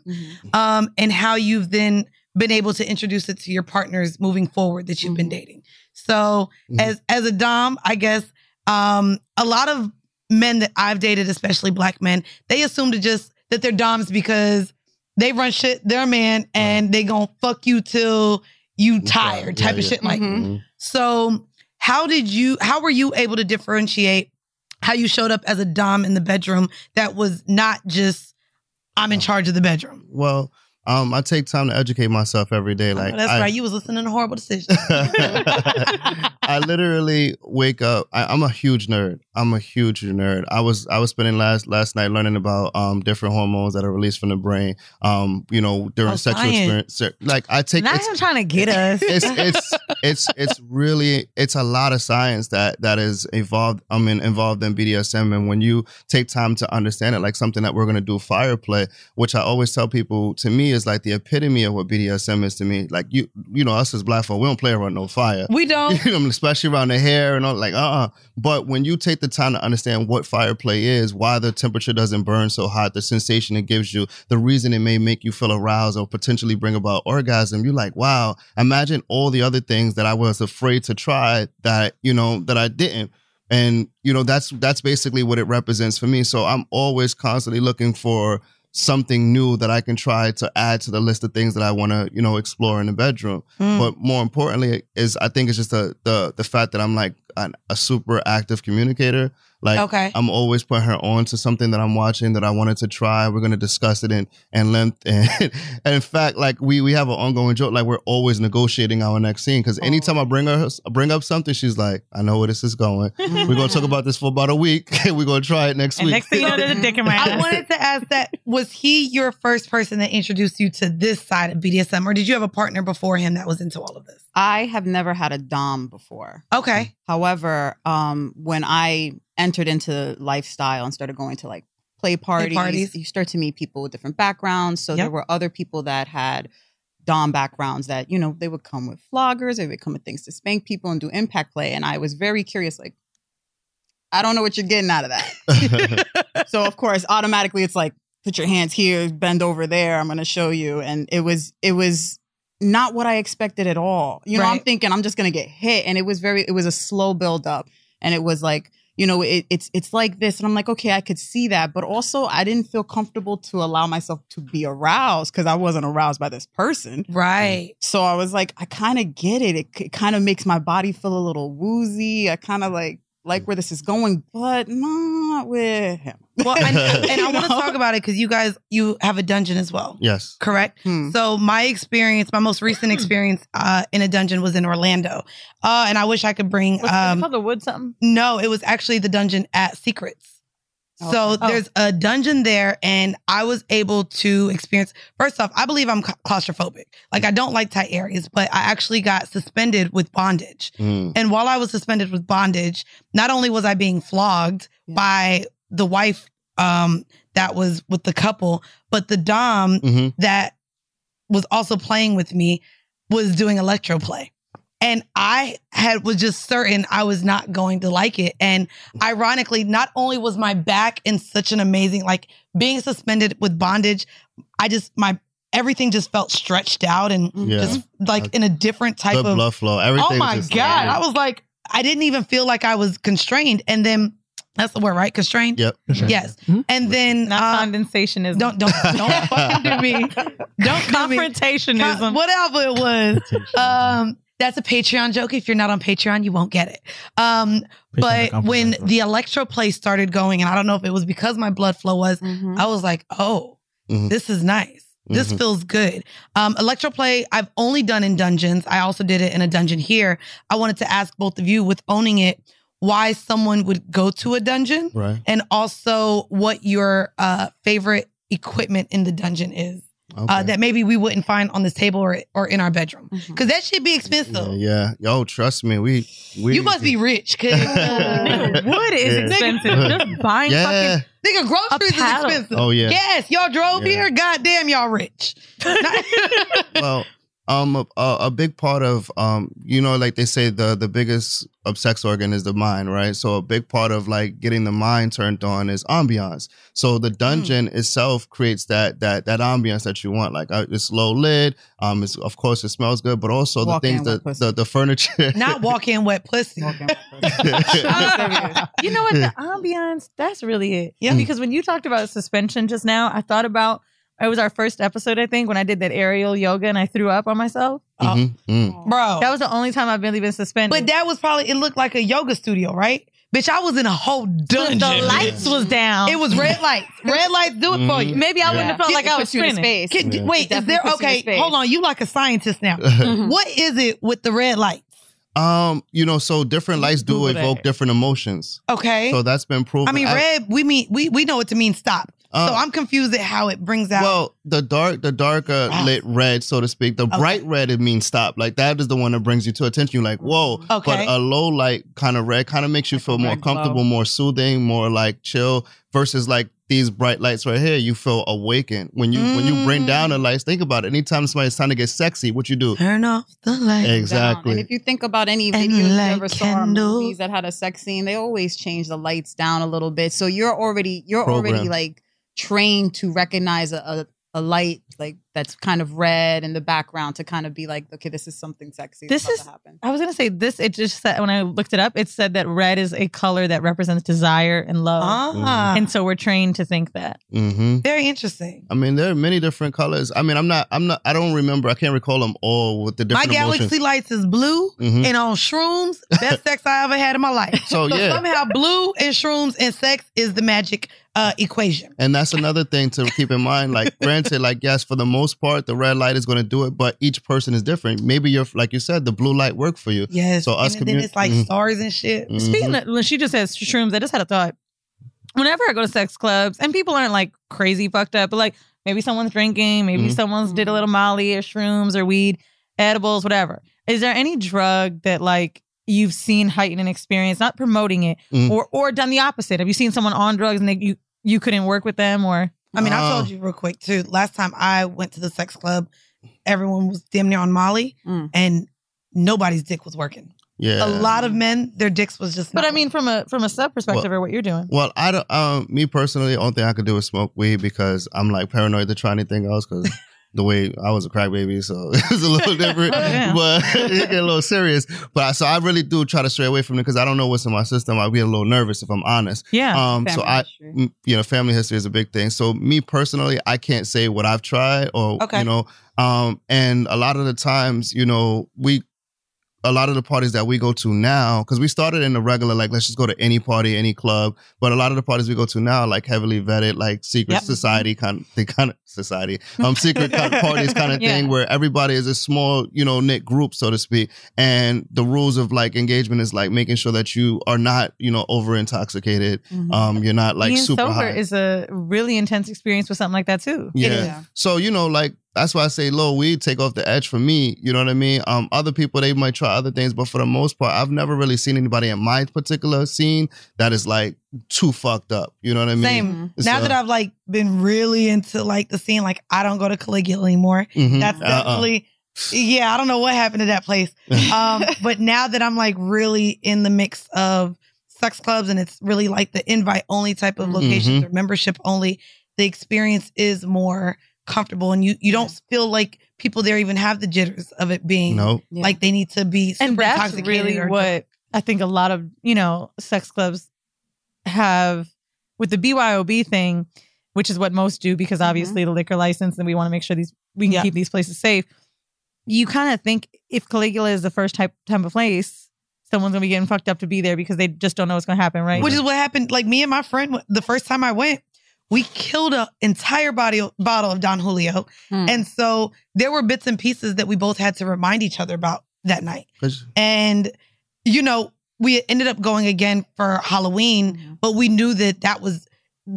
um, and how you've then been able to introduce it to your partners moving forward that you've been dating. So Mhm. as as a dom, I guess um, a lot of men that I've dated, especially black men, they assume to just that they're doms because they run shit. They're a man and they gonna fuck you till you tired, Yeah, type of yeah. shit like. Mhm. Mhm. So how did you? How were you able to differentiate how you showed up as a dom in the bedroom that was not just I'm in charge of the bedroom? Well, um, I take time to educate myself every day. Like oh, that's I, right. You was listening to Whoreible Decisions. I literally wake up. I, I'm a huge nerd. I'm a huge nerd. I was I was spending last last night learning about um different hormones that are released from the brain. Um, you know, during Oh, sexual science. experience. Like I take I'm trying to get us. it's it's it's it's really it's a lot of science that that is involved. I mean involved in BDSM and when you take time to understand it like something that we're going to do fire play which I always tell people to me is like the epitome of what BDSM is to me like you you know us as black folk we don't play around no fire We don't. especially around the hair and all like uh-uh but when you take the time to understand what fire play is why the temperature doesn't burn so hot the sensation it gives you the reason it may make you feel aroused or potentially bring about orgasm. You're like wow imagine all the other things that i was afraid to try that you know that i didn't. And you know that's that's basically what it represents for me. So i'm always constantly looking for something new that i can try to add to the list of things that i want to you know explore in the bedroom Mm. but more importantly is i think it's just the the the fact that i'm like an, a super active communicator like Okay. i'm always putting her on to something that i'm watching that i wanted to try. We're going to discuss it in in length. And, and in fact like we we have an ongoing joke like we're always negotiating our next scene. Because anytime i oh. bring her bring up something she's like i know where this is going. We're going to talk about this for about a week. We're going to try it next And week. next thing you know, there's a dick in my I wanted to ask that was he your first person that introduced you to this side of BDSM or did you have a partner before him that was into all of this? I have never had a dom before. Okay. However, um, when I entered into lifestyle and started going to like play parties, parties. you start to meet people with different backgrounds. So there were other people that had dom backgrounds that you know they would come with floggers, they would come with things to spank people and do impact play, and I was very curious, like. I don't know what you're getting out of that. so of course, automatically it's like put your hands here, bend over there. I'm going to show you, and it was it was not what I expected at all. You know, I'm thinking I'm just going to get hit, and it was very it was a slow build up, and it was like you know it, it's it's like this, and I'm like okay, I could see that, but also I didn't feel comfortable to allow myself to be aroused because I wasn't aroused by this person. Right. So I was like, I kind of get it. It, it kind of makes my body feel a little woozy. I kind of like like mm. where this is going, but not with him. Well, and, and I want to talk about it because you guys you have a dungeon as well. yes Correct. Hmm. So my experience, my most recent experience uh, in a dungeon was in Orlando, uh, and I wish I could bring. What's it Um, called the wood something? no, it was actually the dungeon at Secrets. So Oh. there's a dungeon there, and I was able to experience. First off, I believe I'm claustrophobic. Like I don't like tight areas, but I actually got suspended with bondage. Mm. And while I was suspended with bondage, not only was I being flogged by the wife um, that was with the couple, but the dom Mhm. that was also playing with me was doing electro play. And I had was just certain I was not going to like it. And ironically, not only was my back in such an amazing, like being suspended with bondage, I just my everything just felt stretched out and Yeah. just like in a different type the of blood flow everything Oh my just- god! I was like, I didn't even feel like I was constrained, and then that's the word, right? Constrained. yep Yes. And then Not uh, condensation is don't don't don't fucking do me. Don't confrontationism. Con- whatever it was. Um, that's a Patreon joke. If you're not on Patreon, you won't get it. Um, but when the electro play started going, and I don't know if it was because my blood flow was, Mhm. I was like, oh, Mhm. this is nice. This Mhm. feels good. Um, electro play, I've only done in dungeons. I also did it in a dungeon here. I wanted to ask both of you, with owning it, why someone would go to a dungeon, right and also what your uh, favorite equipment in the dungeon is uh, Okay. that maybe we wouldn't find on this table or, or in our bedroom because that should be expensive. yeah, yeah. Yo, trust me, we we You must be rich, cause Nigga, wood is Yeah. expensive. Just buying yeah. fucking nigga groceries is expensive. Oh, yeah. Yes, y'all drove Yeah. here. Goddamn, y'all rich. well, um, a, a a big part of um, you know, like they say, the the biggest of sex organ is the mind, right? So a big part of like getting the mind turned on is ambiance. So the dungeon itself creates that that that ambiance that you want. Like uh, it's low lid. Um, it's of course it smells good, but also Walk the things that the, the furniture. Not walk in wet pussy. Walking. you know what? The ambiance, that's really it. Yeah. Because when you talked about suspension just now, I thought about it was our first episode, I think, when I did that aerial yoga and I threw up on myself. Mhm, mm. Bro. That was the only time I've really been suspended. but that was probably, it looked like a yoga studio, right? Bitch, I was in a whole dungeon. the lights was down. It was red lights. Red lights do it for you. Maybe I wouldn't have felt It like I was puts in space. Can- Yeah. Wait, is there puts you in okay? Hold on, you like a scientist now. what is it with the red lights? Um, you know, so different lights do evoke different emotions. Okay. So that's been proven. I mean, red. We mean we we know what to mean stop. Uh, so I'm confused at how it brings out. Well, the dark, the darker Wow. lit red, so to speak. The bright red, it means stop. Like that is the one that brings you to attention. You're like, whoa. Okay. But a low light kind of red kind of makes you feel more red glow. comfortable, more soothing, more like chill. Versus like these bright lights right here, you feel awakened. When you when you bring down the Mm. lights, think about it. Anytime somebody's trying to get sexy, what you do? Turn off the light. down. Exactly. And if you think about any And videos you light ever saw movies that had a sex scene, they always change the lights down a little bit. So you're already you're already like trained to recognize a, a, a light like that's kind of red in the background to kind of be like, okay, this is something sexy. This that's is. to happen. I was gonna say this. It just said when I looked it up, it said that red is a color that represents desire and love, Ah, and so we're trained to think that. Mm-hmm. very interesting. I mean, there are many different colors. I mean, I'm not, I'm not, I don't remember. I can't recall them all with the My galaxy emotions. lights is blue Mhm. and on shrooms. Best sex I ever had in my life. So, yeah. somehow blue and shrooms and sex is the magic uh, equation. And that's another thing to keep in mind. Like, granted, like, yes, for the most part, the red light is going to do it, but each person is different. Maybe you're, like you said, the blue light worked for you. Yes. So us and then it's like Mhm. stars and shit. Mhm. Speaking of when she just says shrooms, I just had a thought. Whenever I go to sex clubs and people aren't like crazy fucked up, but like maybe someone's drinking, maybe Mhm. someone's did a little Molly or shrooms or weed, edibles, whatever. Is there any drug that like you've seen heighten an experience, not promoting it, Mhm. or or done the opposite? Have you seen someone on drugs and they, you you couldn't work with them or I mean, I Oh. told you real quick too. Last time I went to the sex club, everyone was damn near on Molly, Mm. and nobody's dick was working. Yeah. A lot of men, their dicks was just. But not I mean, from a from a sub perspective, or what you're doing. Well, I don't. Um, me personally, the only thing I could do is smoke weed because I'm like paranoid to try anything else because the way I was a crack baby, so it was a little different. Oh. But it get a little serious. But I, so I really do try to stray away from it because I don't know what's in my system. I'd be a little nervous if I'm honest. Yeah. Um. so I, history. you know, family history is a big thing. So me personally, I can't say what I've tried or Okay. you know. Um. And a lot of the times, you know, we a lot of the parties that we go to now, because we started in the regular, like let's just go to any party, any club. But a lot of the parties we go to now, like heavily vetted, like secret Yep. society kind of thing, kind of society, um, secret kind of parties kind of Yeah. thing, where everybody is a small, you know, knit group, so to speak. And the rules of like engagement is like making sure that you are not, you know, over intoxicated. Mhm. Um, you're not like Being super sober high. is a really intense experience with something like that too. Yeah. is. So you know, like that's why I say low weed take off the edge for me. You know what I mean? Um, other people they might try other things, but for the most part, I've never really seen anybody in my particular scene that is like too fucked up. You know what I mean? Same. It's, now that I've like been really into like the scene, like I don't go to Caligula anymore. mhm. That's Uh-uh. definitely. Yeah, I don't know what happened to that place. Um, but now that I'm like really in the mix of sex clubs and it's really like the invite only type of Mhm. locations or membership only, the experience is more comfortable and you you don't feel like people there even have the jitters of it being Nope. Like they need to be super and that's intoxicated really or what I think a lot of you know sex clubs have with the BYOB thing, which is what most do because mm-hmm. obviously the liquor license and we want to make sure these we can Yeah. keep these places safe. You kind of think if Caligula is the first type type of place, someone's gonna be getting fucked up to be there because they just don't know what's gonna happen, right? Which is what happened. Like me and my friend, the first time I went, we killed an entire body bottle of Don Julio, Hmm. and so there were bits and pieces that we both had to remind each other about that night. And you know, we ended up going again for Halloween, Mhm. but we knew that that was.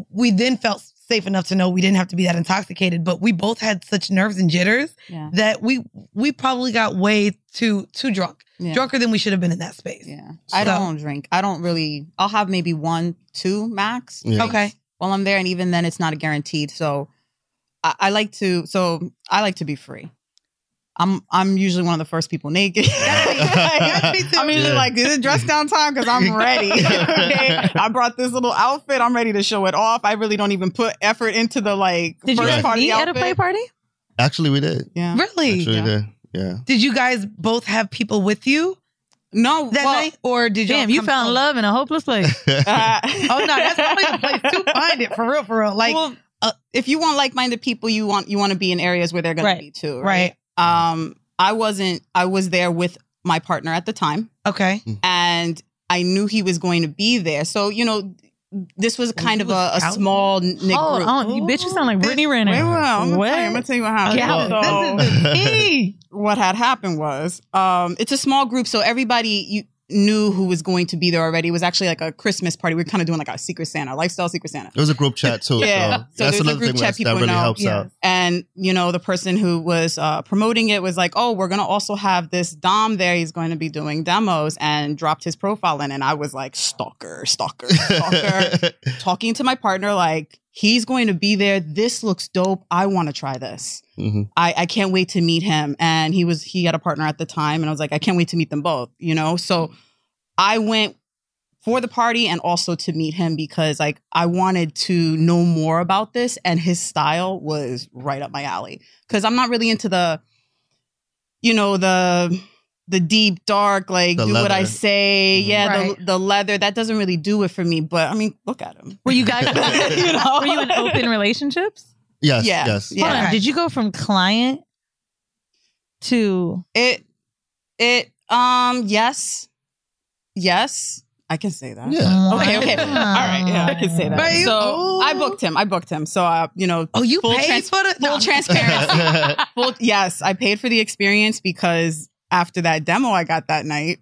We then felt safe enough to know we didn't have to be that intoxicated, but we both had such nerves and jitters Yeah. that we we probably got way too too drunk, Yeah. drunker than we should have been in that space. Yeah. I don't drink. I don't really I'll have maybe one, two max. Yeah. Okay. While I'm there, and even then it's not a guaranteed. So I, I like to so I like to be free. I'm I'm usually one of the first people naked. That's. I'm usually Yeah. like, is it dress down time? Because I'm ready. okay. I brought this little outfit. I'm ready to show it off. I really don't even put effort into the like Did you first guys party meet at a play party? Actually, we did. Yeah. Really? Actually, Yeah. we did. Yeah. Did you guys both have people with you No. that well, night, or did you? Damn, you found love in a hopeless place. uh, Oh no, that's probably the place to find it for real, for real. Like, well, uh, if you want like-minded people, you want you want to be in areas where they're going Right. to be too. right? Um, I wasn't. I was there with my partner at the time, Okay. and I knew he was going to be there. So you know, this was kind you of a, a out? small knit Hold group. on, you bitch, you sound like Brittany Renner. Wait, well, I'm gonna, tell you, I'm gonna tell you what happened. Yeah, So- this is the tea. What had happened was um, it's a small group, so everybody you knew who was going to be there already. It was actually like a Christmas party. We were kind of doing like a Secret Santa, lifestyle Secret Santa. There was a group chat too. Yeah, so, so that's another group thing chat people that really know. helps out. And you know, the person who was uh, promoting it was like, "Oh, we're gonna also have this Dom there. He's going to be doing demos," and dropped his profile in. And I was like, "Stalker, stalker, stalker." Talking to my partner, like, "He's going to be there. This looks dope. I want to try this. Mhm. I, I can't wait to meet him." And he was he had a partner at the time, and I was like, "I can't wait to meet them both." You know, so I went for the party and also to meet him because like I wanted to know more about this and his style was right up my alley cuz I'm not really into the you know the the deep dark like The do what I leather. say yeah Right. the the leather that doesn't really do it for me but I mean look at him Were you guys You know? were you in open relationships? Yes, Yeah, yes. Hold on, Did you go from client to it it um yes yes I can say that. Yeah. Okay. Okay. All right. Yeah, I can say that. Right. So I booked him. I booked him. So uh, you know. Oh, you full paid for the full transparency. full, yes, I paid for the experience because after that demo I got that night,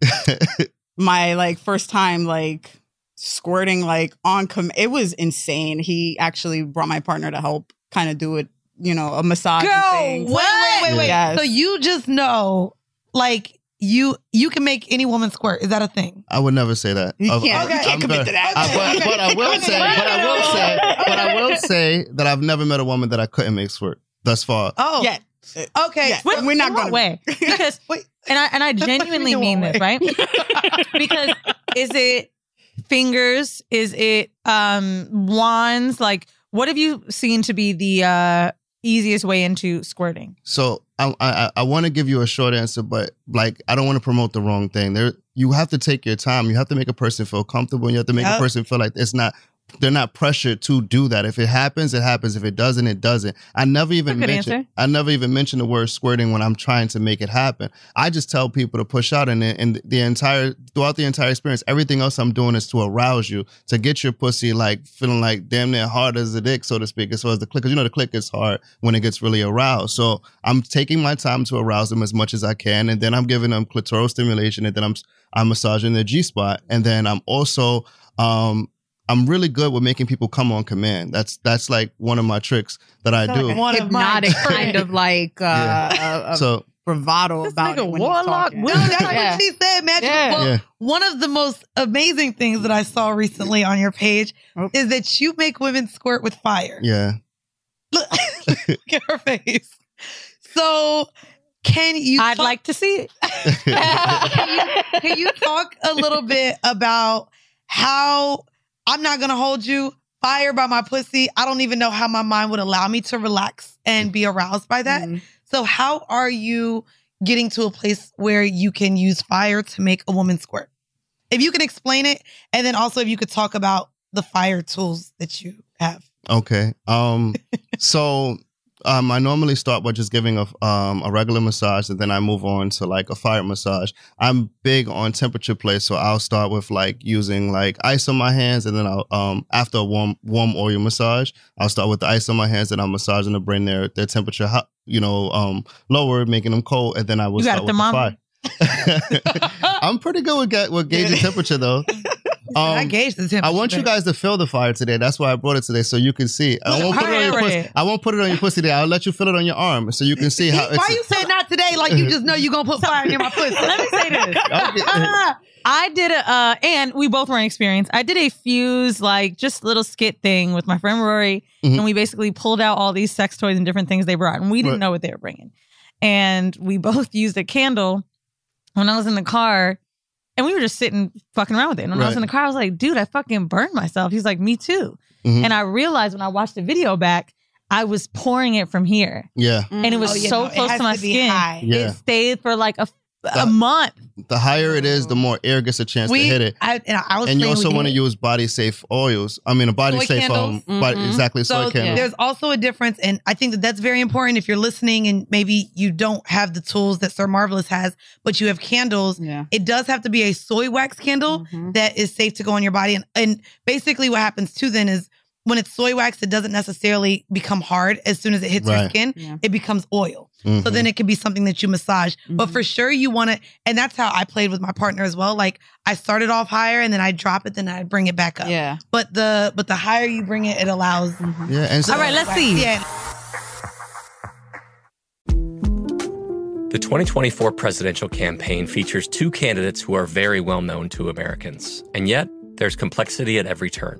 my like first time like squirting like on com. It was insane. He actually brought my partner to help kind of do it. You know, a massage. Girl, things. wait, wait, wait, wait. Yes. So you just know, like you you can make any woman squirt. Is that a thing? I would never say that. You Of- can't- you I'm can't commit very- to that. I- but, but I will say, but I will say, but I will say that I've never met a woman that I couldn't make squirt thus far. Oh, yeah. Okay, Yeah. Wait, We're not gonna- way because and I and I genuinely In mean way? this right because is it fingers is it um wands like what have you seen to be the uh easiest way into squirting So I I, I want to give you a short answer, but like I don't want to promote the wrong thing. There, you have to take your time. You have to make a person feel comfortable. And you have to make Yep. a person feel like it's not. They're not pressured to do that. If it happens, it happens. If it doesn't, it doesn't. I never even mention. answer. I never even mention the word squirting when I'm trying to make it happen. I just tell people to push out, and and the entire throughout the entire experience, everything else I'm doing is to arouse you, to get your pussy like feeling like damn near hard as a dick, so to speak, as far as the click. Because you know the click is hard when it gets really aroused. So I'm taking my time to arouse them as much as I can, and then I'm giving them clitoral stimulation, and then I'm I'm massaging their G spot, and then I'm also um I'm really good with making people come on command. That's that's like one of my tricks that I do. One hypnotic kind of like uh, Yeah. uh, So bravado about it. when he's talking. That's Yeah. what she said, Magic. Yeah. Well, Yeah. one of the most amazing things that I saw recently on your page is that you make women squirt with fire. yeah. Look at her face. So, can you? I'd like to see it. can, you, can you talk a little bit about how I'm not gonna hold you fire by my pussy? I don't even know how my mind would allow me to relax and be aroused by that. Mm-hmm. So, how are you getting to a place where you can use fire to make a woman squirt? If you can explain it, and then also if you could talk about the fire tools that you have. Okay. Um. so, um, I normally start by just giving a um a regular massage, and then I move on to like a fire massage. I'm big on temperature play, so I'll start with like using like ice on my hands, and then I'll um after a warm warm oil massage, I'll start with the ice on my hands, and I'm massaging to bring their their temperature hot, you know, um lower, making them cold, and then I will You start with the fire. I'm pretty good with, ga- with gauging temperature though. I Um, gauge the temperature. I want you guys to feel the fire today. That's why I brought it today, so you can see. I won't put it on your pussy. I won't put it on your pussy today. I'll let you feel it on your arm, so you can see how. Why are you say not today? Like you just know you're gonna put fire in my pussy. Let me say this. Okay. I did a, uh, and we both were in experience. I did a fuse, like just little skit thing with my friend Rory, Mhm. and we basically pulled out all these sex toys and different things they brought, and we didn't Right. know what they were bringing. And we both used a candle when I was in the car, and we were just sitting fucking around with it. And when I was in the car, I was like, "Dude, I fucking burned myself." He's like, "Me too." Mhm. And I realized when I watched the video back, I was pouring it from here, Yeah, and it was Oh, so no, it close to my to skin. high. Yeah. It stayed for like a, a month. the higher it is, the more air gets a chance We, to hit it. I, and I was And you also want to use body safe oils. I mean, a body Soy safe candles. um, body, Mhm. exactly So soy candle. there's also a difference, and I think that that's very important. If you're listening and maybe you don't have the tools that Sir Marvelous has, but you have candles, Yeah. it does have to be a soy wax candle Mhm. that is safe to go on your body. And, and basically, what happens too then is when it's soy wax, it doesn't necessarily become hard as soon as it hits your skin. Yeah. It becomes oil. So Mhm. then it can be something that you massage. But Mhm. for sure, you want to, and that's how I played with my partner as well. Like I started off higher and then I drop it, then I bring it back up. Yeah. But the but the higher you bring it, it allows. Yeah, and so, All right, let's see. Yeah. The 2024 presidential campaign features two candidates who are very well known to Americans. And yet, there's complexity at every turn.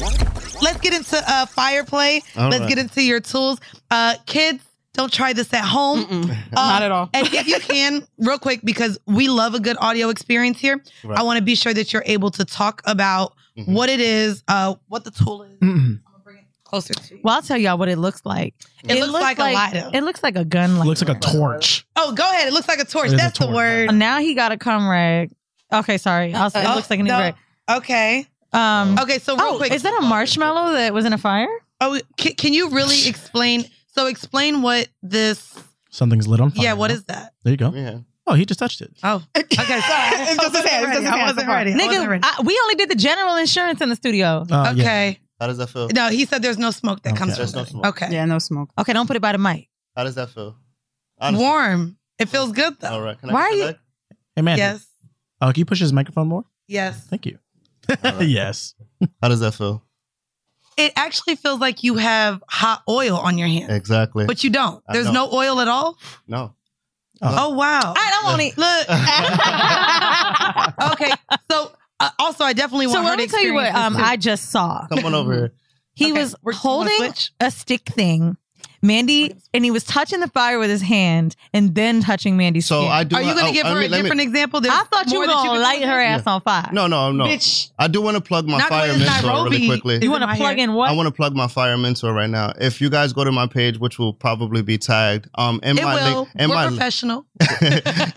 Let's get into uh, fire play. All Let's right. get into your tools. Uh, kids, don't try this at home. Uh, Not at all. and if you can, real quick, because we love a good audio experience here, Right. I want to be sure that you're able to talk about Mhm. what it is, uh, what the tool is. Mm-mm. Closer to you. Well, I'll tell y'all what it looks like. It looks like a lighter. It looks like a gun. It looks like a torch. Oh, go ahead. It looks like a torch. It is a That's the word. Now he got a cum rag. Okay, sorry. I'll say it Oh, looks like an no. rag. Okay. Um, Okay. So real oh, quick, is that a marshmallow that was in a fire? Oh, can, can you really explain? So explain what this. Something's lit on fire. Yeah. What is that? There you go. yeah. Oh, he just touched it. Oh. Okay. Sorry. It's just his hands, just his I wasn't so far. ready. I wasn't Nigga, ready. I, we only did the general insurance in the studio. Uh, yeah. Okay. How does that feel? No, he said there's no smoke that comes Okay. from There's no smoke. Okay. Yeah, no smoke. Okay, don't put it by the mic. How does that feel? Honestly. Warm. It feels good though. All right. Can I Why are you- Hey, man. Yes. Oh, can you push his microphone more? Yes. Thank you. All right. yes. How does that feel? It actually feels like you have hot oil on your hand, Exactly. but you don't. I There's don't. no oil at all. no. Oh wow. I don't want it. Look. okay. So uh, also, I definitely want So let to me tell you what um. I just saw. Come on over here. He Okay, was we're- you wanna holding a stick thing. Mandii, and he was touching the fire with his hand and then touching Mandii's So skin. I do. Are you going to oh, give let her me- a let me- different example? There's I thought you more were that going to could light do her with ass on fire. No, no, no. Bitch. I do want to plug my Not fire to mentor Nairobi. really quickly. You want to my plug hair. in what? I want to plug my fire mentor right now. If you guys go to my page, which will probably be tagged, um, in It my will. link, in We're my professional.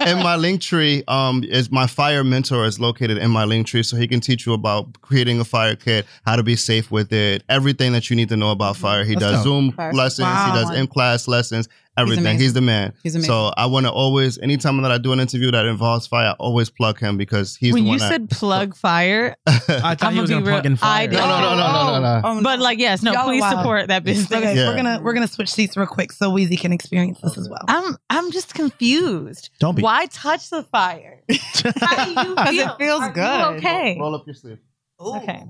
in my link tree, um, is my fire mentor is located in my link tree, so he can teach you about creating a fire kit, how to be safe with it, everything that you need to know about fire. He That's does dope. Zoom Fire- lessons, Wow. he does in class lessons, everything. amazing. He's, the man. He's amazing. So I want to always, anytime that I do an interview that involves fire, I always plug him because he's when the you one that- said plug fire, I thought I'm he was gonna be to plug in fire. I did. No, no, no, no, no, no, no. Oh, but like, yes, no, Y'all please wild. support that business. Okay, Yeah. we're gonna we're gonna switch seats real quick so Weezy can experience this as well. I'm I'm just confused. Don't be. Why touch the fire? How do you 'Cause feel? it feels Are you good. okay. Roll up your sleeve. Okay.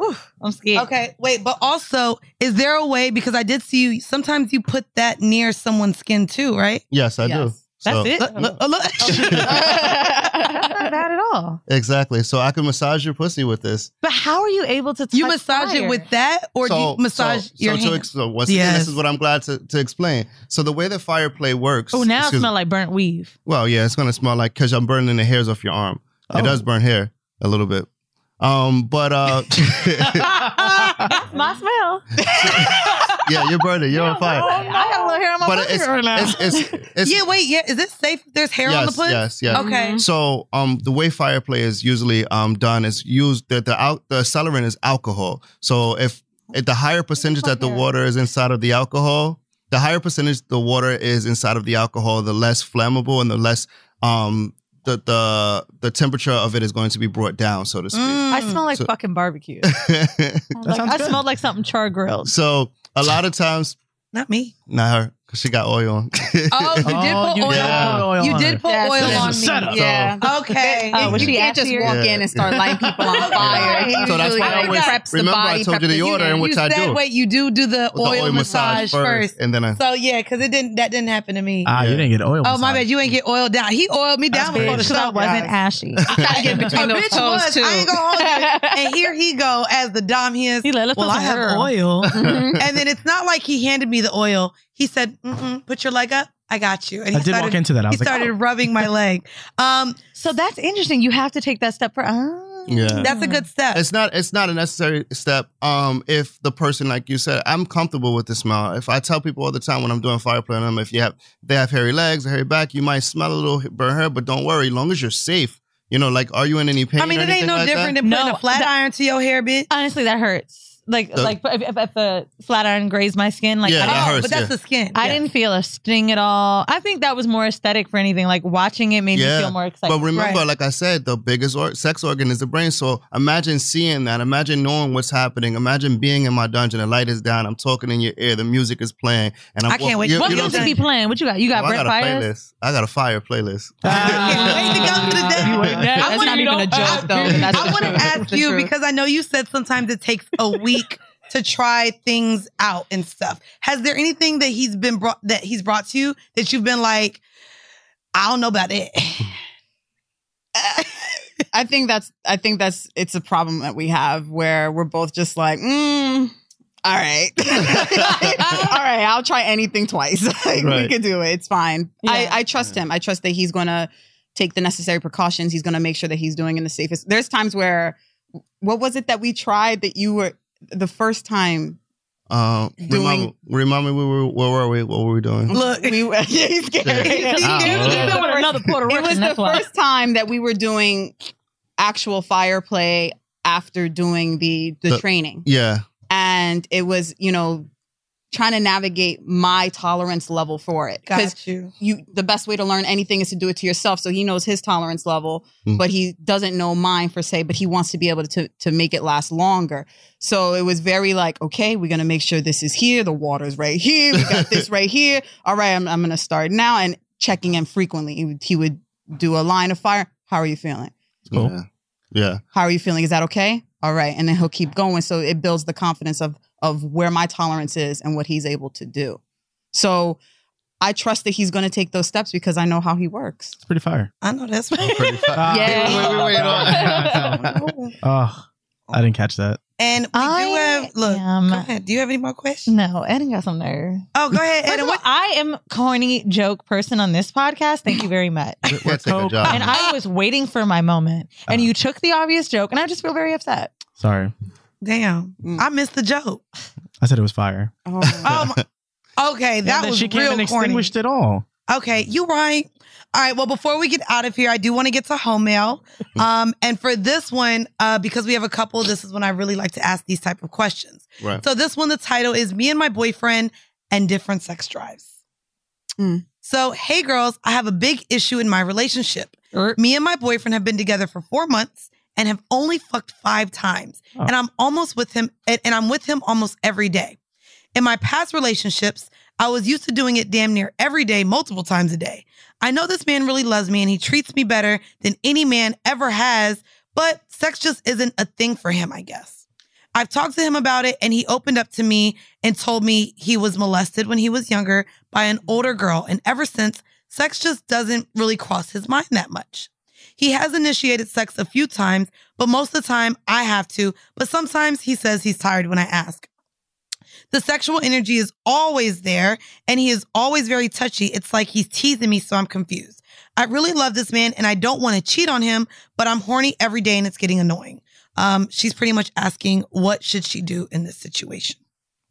Ooh, I'm scared. Okay, wait, but also, is there a way because I did see you sometimes you put that near someone's skin too, right? Yes, I do. That's So- it. Look, look, oh. look. That's not bad at all. Exactly. So I can massage your pussy with this. But how are you able to touch you massage fire? it with that, or do so, you massage so, your so, hand? To, ex- so once again, this is what I'm glad to, to explain. So the way that fire play works. Oh, now it excuse- smells like burnt weave. Well, yeah, it's gonna smell like because I'm burning the hairs off your arm. Oh. It does burn hair a little bit. Um, but uh, That's my smell. yeah, your brother. You're on fire. I got a little hair on my But pussy it's, right now. it's, it's, it's, yeah, wait, yeah. Is it safe? There's hair on the yes, yes, yes. Okay. So, um, the way fire play is usually um done is used that the out the accelerant is alcohol. So if, if the higher percentage that the water is inside of the alcohol, the higher percentage the water is inside of the alcohol, the less flammable and the less um the the the temperature of it is going to be brought down, so to speak. Mm. I smell like So- fucking barbecue. like, I smelled like something char grilled. So a lot of times, not me, not her, because she got oil on. Oh, you did put you oil. did put oil you on did put Yes, oil on me. setup. Yeah. Okay. Oh, you can't just assier? walk Yeah. in and start lighting people on fire. He So that's why I like, always preps the remember I told you preps the the order and unit. which you I said, do. wait, you do do the, The oil, oil massage, massage first. first, and then I- So yeah, because it didn't. That didn't happen to me. Ah, you didn't get oil. Oh my massage. bad, you ain't get oiled down. He oiled me down before the Because show. I wasn't guys. ashy. Gotta get between A those toes too. I ain't gonna hold you. And here he go as the dom he is. He let's well, I have oil." oil. And then it's not like he handed me the oil. He said, Mm-mm, "Put your leg up. I got you." And I he did walk into that. I he was like, started oh. rubbing my leg. Um, So that's interesting. You have to take that step for. Oh. Yeah. that's a good step. It's not. It's not a necessary step. Um, if the person, like you said, I'm comfortable with the smell. If I tell people all the time when I'm doing fire play on them, if you have they have hairy legs, a hairy back, you might smell a little burn hair, but don't worry, long as you're safe. You know, like, are you in any pain? I mean, or it ain't no like different that? than putting No, a flat that- iron to your hair, bitch. Honestly, that hurts. Like The- like if, if, if a flat iron grazed my skin, like Yeah, I, that didn't- hurts, but that's yeah. the skin. I Yeah. didn't feel a sting at all. I think that was more aesthetic for anything. Like watching it made me feel more excited. But remember, Right. like I said, the biggest or- sex organ is the brain. So imagine seeing that. Imagine knowing what's happening. Imagine being in my dungeon. The light is down. I'm talking in your ear. The music is playing, and I'm I can't walk- wait. You, what you know music be playing? What you got? You got Oh, I got a Fires? playlist. I got a fire playlist. I can't wait to go to the day. You ain't never- I wanna- not even a joke, though. That's I the want to truth. ask you because I know you said sometimes it takes a week to try things out and stuff. Has there anything that he's been brought that he's brought to you that you've been like, I don't know about it. I think that's I think that's it's a problem that we have where we're both just like, mm, all right. all right, I'll try anything twice. like, We Right. could do it. It's fine. Yeah. I, I trust him. I trust that he's gonna take the necessary precautions. He's gonna make sure that he's doing in the safest. There's times where what was it that we tried that you were the first time Um, Doing- remind, remind me, we were, where were we? What were we doing? Look, we were yeah, he's scared. Yeah. He's scared. well. It was the another Puerto it was the why. first time that we were doing actual fire play after doing the the, The- training Yeah. and it was you know trying to navigate my tolerance level for it. Because you. you the best way to learn anything is to do it to yourself. So he knows his tolerance level Mm. but he doesn't know mine per se but he wants to be able to to make it last longer. So it was very like okay we're gonna make sure this is here. The water's right here. We got this right here. All right i'm, I'm gonna start now. And checking in frequently. He would, he would do a line of fire. How are you feeling? Cool. Yeah. Yeah. how are you feeling? Is that okay? All right. And then he'll keep going. So it builds the confidence of of where my tolerance is and what he's able to do so i trust that he's going to take those steps because i know how he works It's pretty fire. I know that's Pretty fa- Ah. Yeah. Wait, wait, wait, wait, wait. Oh, I didn't catch that. And we I do have look. am- Go ahead. Do you have any more questions? No, Eden got some nerve. Oh, go ahead. First Eden. What? I am corny joke person on this podcast. Thank you very much. Can't a Coke. job. And I was waiting for my moment, and you took the obvious joke, and I just feel very upset. Sorry. Damn, Mm. I missed the joke. I said it was fire. oh, Oh, my, okay, that and then was she came real and corny. extinguished it all. Okay, you right. All right. Well, before we get out of here, I do want to get to home mail. Um, and for this one, uh, because we have a couple, this is when I really like to ask these type of questions. Right. So this one, the title is "Me and My Boyfriend and Different Sex Drives." Mm. So, hey girls, I have a big issue in my relationship. Er. Me and my boyfriend have been together for four months and have only fucked five times. Oh. And I'm almost with him, and, and I'm with him almost every day. In my past relationships, I was used to doing it damn near every day, multiple times a day. I know this man really loves me and he treats me better than any man ever has, but sex just isn't a thing for him, I guess. I've talked to him about it and he opened up to me and told me he was molested when he was younger by an older girl. And ever since, sex just doesn't really cross his mind that much. He has initiated sex a few times, but most of the time I have to. But sometimes he says he's tired when I ask. The sexual energy is always there and he is always very touchy. It's like he's teasing me, so I'm confused. I really love this man and I don't want to cheat on him, but I'm horny every day and it's getting annoying. Um, she's pretty much asking what should she do in this situation.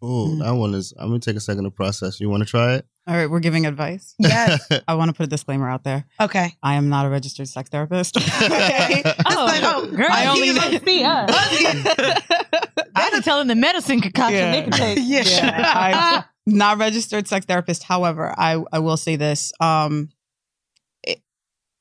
Oh, that one is. I'm gonna take a second to process. You want to try it? All right we're giving advice Yes. i want to put a disclaimer out there Okay. i am not a registered sex therapist okay? Oh, girl, I only you don't see us. I be telling the medicine concoction Yeah. they can take. Yeah. yeah, I'm not registered sex therapist. However, I I will say this: um, it-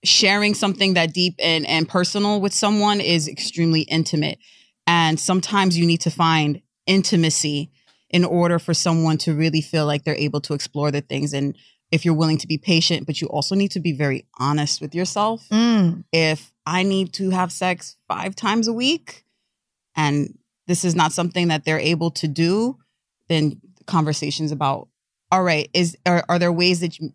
sharing something that deep and, and personal with someone is extremely intimate. And sometimes you need to find intimacy in order for someone to really feel like they're able to explore the things. And if you're willing to be patient, but you also need to be very honest with yourself. Mm. If I need to have sex five times a week and this is not something that they're able to do, then conversations about, all right, is are, are there ways that you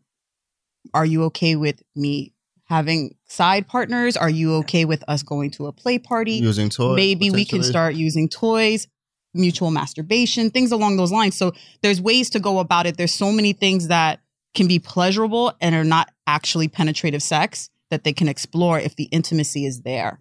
are you okay with me having side partners? Are you okay with us going to a play party? Using toys, Maybe we can start using toys, mutual masturbation, things along those lines. So there's ways to go about it. There's so many things that can be pleasurable and are not actually penetrative sex that they can explore if the intimacy is there.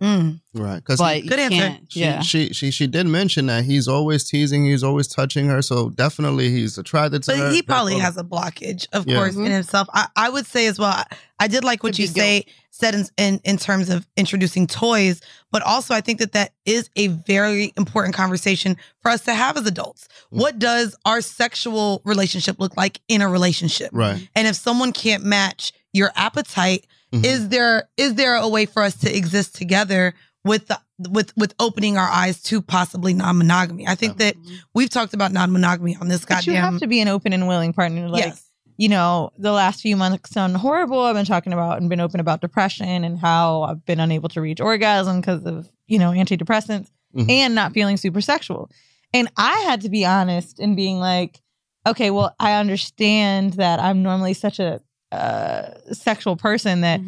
Right. Because But you Good answer. can't- She, yeah. she she she did mention that he's always teasing, he's always touching her. So definitely he's attracted to her. But he probably has a blockage, of Yeah. course, in himself. I, I would say as well. I, I did like what Could you be say said in, in in terms of introducing toys, but also I think that that is a very important conversation for us to have as adults. Mm. What does our sexual relationship look like in a relationship? Right. And if someone can't match your appetite, Mhm. is there is there a way for us to exist together with the, with with opening our eyes to possibly non-monogamy? I think that we've talked about non-monogamy on this But you have to be an open and willing partner. Like, Yes. you know, the last few months sound horrible. I've been talking about and been open about depression and how I've been unable to reach orgasm because of, you know, antidepressants Mhm. and not feeling super sexual. And I had to be honest in being like, okay, well, I understand that I'm normally such a uh, sexual person that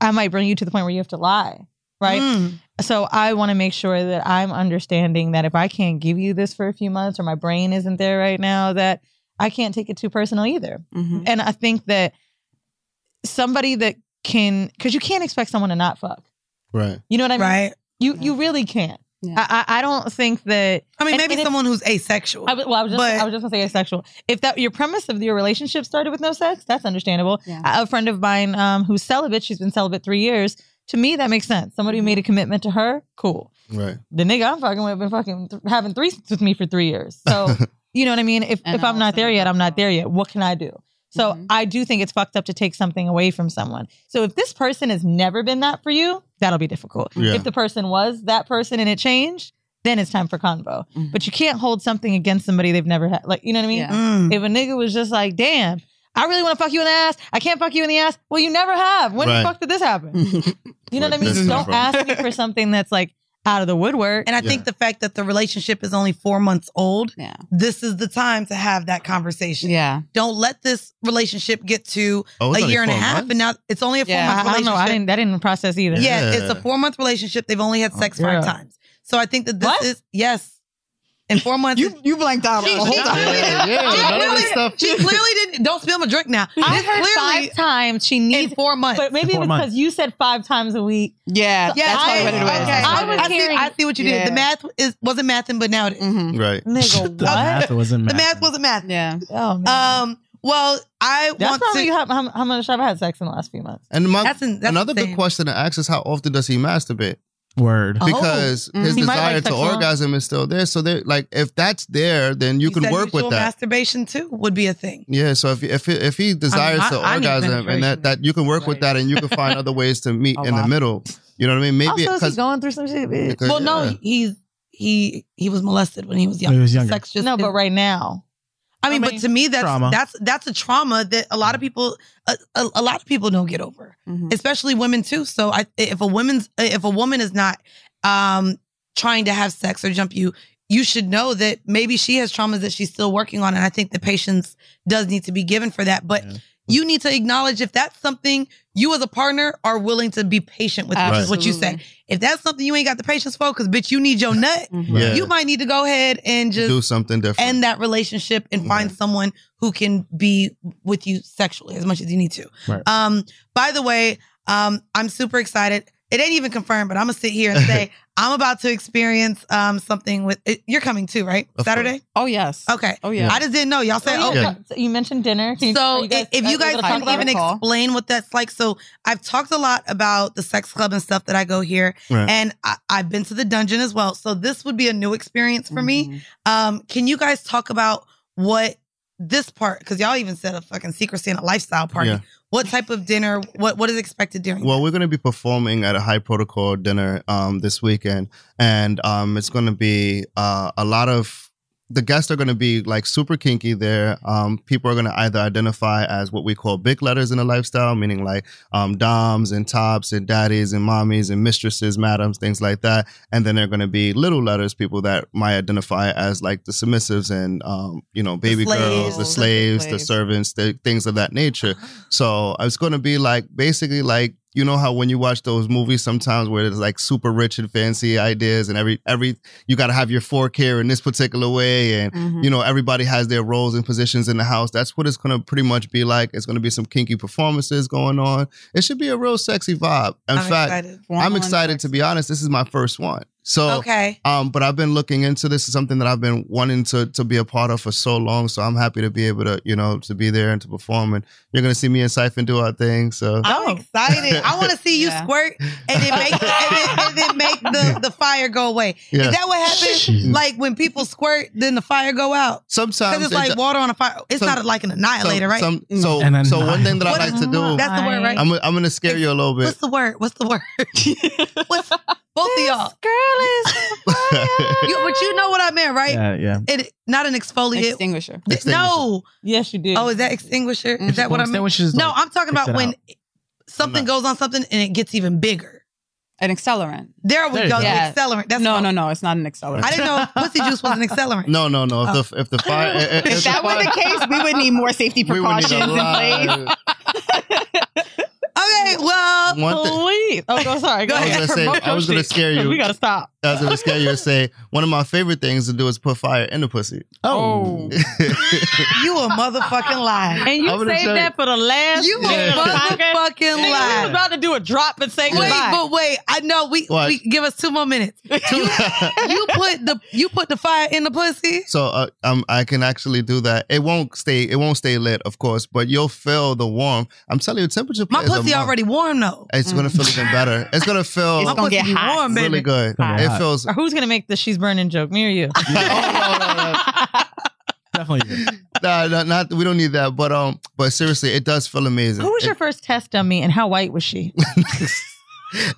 I might bring you to the point where you have to lie. Right. Mm. So I want to make sure that I'm understanding that if I can't give you this for a few months or my brain isn't there right now, that I can't take it too personal either. And I think that somebody that can, because you can't expect someone to not fuck. Right. You know what I mean? Right. You you really can't. I, I I don't think that. I mean, and- maybe and if- someone who's asexual. I, well, I was just but- I was just gonna say asexual. If that your premise of your relationship started with no sex, that's understandable. Yeah. A a friend of mine um, who's celibate, she's been celibate three years. To me, that makes sense. Somebody who made a commitment to her, cool. Right. The nigga I'm fucking with been fucking th- having threesomes with me for three years. So you know what I mean. If And if I'm not there yet, I'm not there yet. What can I do? So Mm-hmm. I do think it's fucked up to take something away from someone. So if this person has never been that for you, that'll be difficult. Yeah. If the person was that person and it changed, then it's time for convo. But you can't hold something against somebody they've never had. Like, you know what I mean? Mm. If a nigga was just like, damn, I really want to fuck you in the ass. I can't fuck you in the ass. Well, you never have. When Right. the fuck did this happen? you know what I mean? Don't ask me for something that's like out of the woodwork. And I think the fact that the relationship is only four months old, Yeah. this is the time to have that conversation. Yeah. Don't let this relationship get to Oh, a year and a half, months? and now it's only a four yeah, month I, I don't relationship. know. I didn't. That didn't process either. Yeah, Yeah. it's a four month relationship. They've only had oh, sex girl. five times. So I think that this What? is yes. In four months, You you blanked out She- the whole time. clearly- Yeah, yeah, she none of clearly- this stuff- She clearly didn't. Don't spill my drink now. I This heard clearly five times she needs in four months. But maybe Four because months. you said five times a week. Yeah, yeah, that's I, what it was. Okay. I what was is. I, see, hearing- I see what you Yeah. did. The math is wasn't mathing, but now it is. Mhm. Right. Nigga, what? Math wasn't The math. math wasn't math. Yeah. Oh man. Um. Well, I That's want probably to. how, how, how much I've had sex in the last few months. And my, That's in- that's another good insane. question to ask is how often does he masturbate? Word. Oh. Because mm-hmm. his He might desire like to sexual- orgasm is still there. So they like if that's there, then you, can work with that. Masturbation too would be a thing. Yeah, so if if if he desires I- to I orgasm and that that you can work with that and you can find other ways to meet A in the middle. You know what I mean? Maybe also, is he because going through some shit? because- Well, no, yeah. he's he he was molested when he was young. He was younger. Sex just No, but right now. I mean, I but to me, that's trauma. that's that's a trauma that a lot of people, a, a, a lot of people don't get over, Mhm. especially women too. So, I, if a woman's if a woman is not um trying to have sex or jump you, you should know that maybe she has traumas that she's still working on, and I think the patience does need to be given for that. But you need to acknowledge if that's something you as a partner are willing to be patient with, which is what you say. If that's something you ain't got the patience for, because bitch, you need your nut. Yeah. You might need to go ahead and just do something different. end that relationship and find someone who can be with you sexually as much as you need to. Right. Um, by the way, um, I'm super excited. It ain't even confirmed, but I'm gonna sit here and say I'm about to experience um something with it, you're coming too, right? Of Saturday? Oh yes. Okay. Oh yeah. I just didn't know. Y'all said Oh, okay. yeah. So You mentioned dinner. Can you- So you guys- i- if you guys can even explain what that's like, so I've talked a lot about the sex club and stuff that I go here, Right. and I, I've been to the dungeon as well. So this would be a new experience for me. Mhm. Um, can you guys talk about what this part? Because y'all even said a fucking secret Santa lifestyle party. Yeah. What type of dinner? What what is expected during? Well, we're going to be performing at a high protocol dinner um, this weekend, and um, it's going to be uh, a lot of the guests are going to be like super kinky there. Um, people are going to either identify as what we call big letters in the lifestyle, meaning like um, doms and tops and daddies and mommies and mistresses, madams, things like that. And then they're going to be little letters, people that might identify as like the submissives and, um, you know, baby girls, the slaves, the servants, the things of that nature. So it's going to be like basically like you know how when you watch those movies sometimes where it's like super rich and fancy ideas and every every you got to have your fork here in this particular way and Mhm. you know everybody has their roles and positions in the house. That's what it's going to pretty much be like. It's going to be some kinky performances going on. It should be a real sexy vibe. In I'm fact excited. i'm excited to be honest this is my first one so Okay. um but i've been looking into this is something that i've been wanting to to be a part of for so long so i'm happy to be able to you know to be there and to perform and you're going to see me and Siphon do our thing so I'm excited. I want to see you squirt and then make and then, and then make the, the fire go away. Yeah. Is that what happens? like when people squirt, then the fire go out. Sometimes because it's like do- water on a fire. It's some- not like an annihilator, right? Some, so, And so one thing that I What like to do. That's the word, right? I'm, I'm going to scare you a little bit. What's the word? What's the word? What's, both of y'all. Girl is you, but you know what I meant, right? Yeah, yeah. It not an exfoliant. Extinguisher. Th- No. Yes, you did. Oh, is that extinguisher? Is mm-hmm. that what Well, I meant? extinguisher's No, I'm talking about when out. something goes on something and it gets even bigger. An accelerant. There we There go. go. Yeah. accelerant. That's no, what- no, no. It's not an accelerant. I didn't know pussy juice was an accelerant. No, no, no. If Oh. the if the oh. fire, if, If that were the case, we would need more safety we would need a precautions in place. Okay, well, One thing- Please. Oh, go sorry. Go I was ahead. gonna say, I was gonna scare you. We gotta stop. I was going to scare you and say one of my favorite things to do is put fire in the pussy. Oh. you a motherfucking lie. And you saved tell you- that for the last You minute a of the podcast? motherfucking Nigga, We lie. was about to do a drop and say Wait, goodbye. but wait, I know we What? we give us two more minutes. You, you put the you put the fire in the pussy. So uh, um, I can actually do that. It won't stay. It won't stay lit, of course, but you'll feel the warmth. I'm telling you, temperature. My pussy already warm though. It's gonna feel even better. It's gonna feel It's gonna get pussy hot. warm, baby. really good. Gonna get It feels. Or who's gonna make the she's burning joke? Me or you? Definitely. you. Nah, nah, not we don't need that. But um, but seriously, it does feel amazing. Who was It- your first test dummy and how white was she?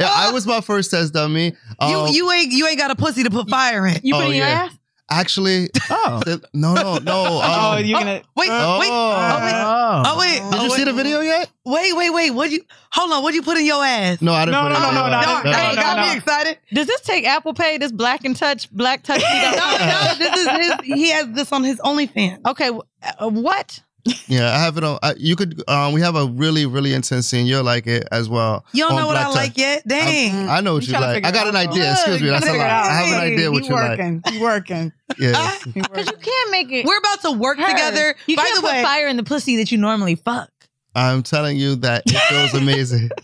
Yeah, I was my first test dummy. Um, You you ain't you ain't got a pussy to put fire in. You put Oh, it in your yeah. ass? Actually, Oh. no, no, no. Oh, um, you're gonna. Wait, Oh. wait, oh wait, Oh. oh wait. Did oh, you wait. see the video yet? Wait, wait, wait. What you? Hold on. What you put in your ass? No, I didn't. No, put no, it no, no, no, no, no, hey, no, got me excited. Does this take Apple Pay? This black and touch, black touch? No, no, this is his. He has this on his OnlyFans. okay, uh, what? Yeah, I have it on. I, you could. Um, we have a really, really intense scene. You'll like it as well. You don't know what I Black like yet? Dang. I know what You you like. I got an out. idea. Excuse me. That's a you lie. I have an idea what He you like. working. He working. Yeah. Because you can't make it. We're about to work her. together. You By can't the put way, fire in the pussy that you normally fuck. I'm telling you that it feels amazing.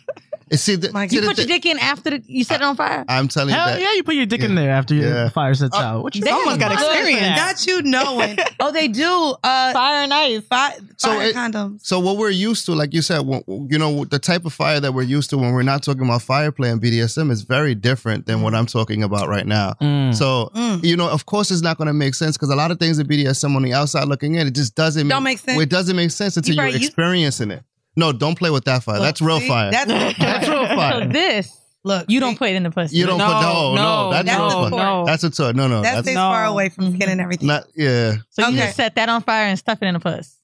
It's- see, the, My see You the put your dick in after the, you set it on fire. I'm telling you that. yeah, you put your dick in there after your Yeah. fire sets out. What you They Someone's got experience. that. you knowing. Oh, they do. Uh, Fire and ice. fi- So fire it- condoms. So what we're used to, like you said, wh- you know, the type of fire that we're used to when we're not talking about fire play and BDSM is very different than what I'm talking about right now. Mm. So Mm. you know, of course, it's not going to make sense because a lot of things in BDSM on the outside looking in, it just doesn't Don't make sense. It doesn't make sense until You you're right, you- experiencing it. No, don't play with that fire. That's real See? fire. That's That's real So fire. this, look. you don't put it in the pussy. You don't No, put no, no. no, That's That's real the fire. toy. no. That's a toy. No, no. That That's stays No. far away from skin and everything. not. Yeah, So you just set that on fire and stuff it in the puss.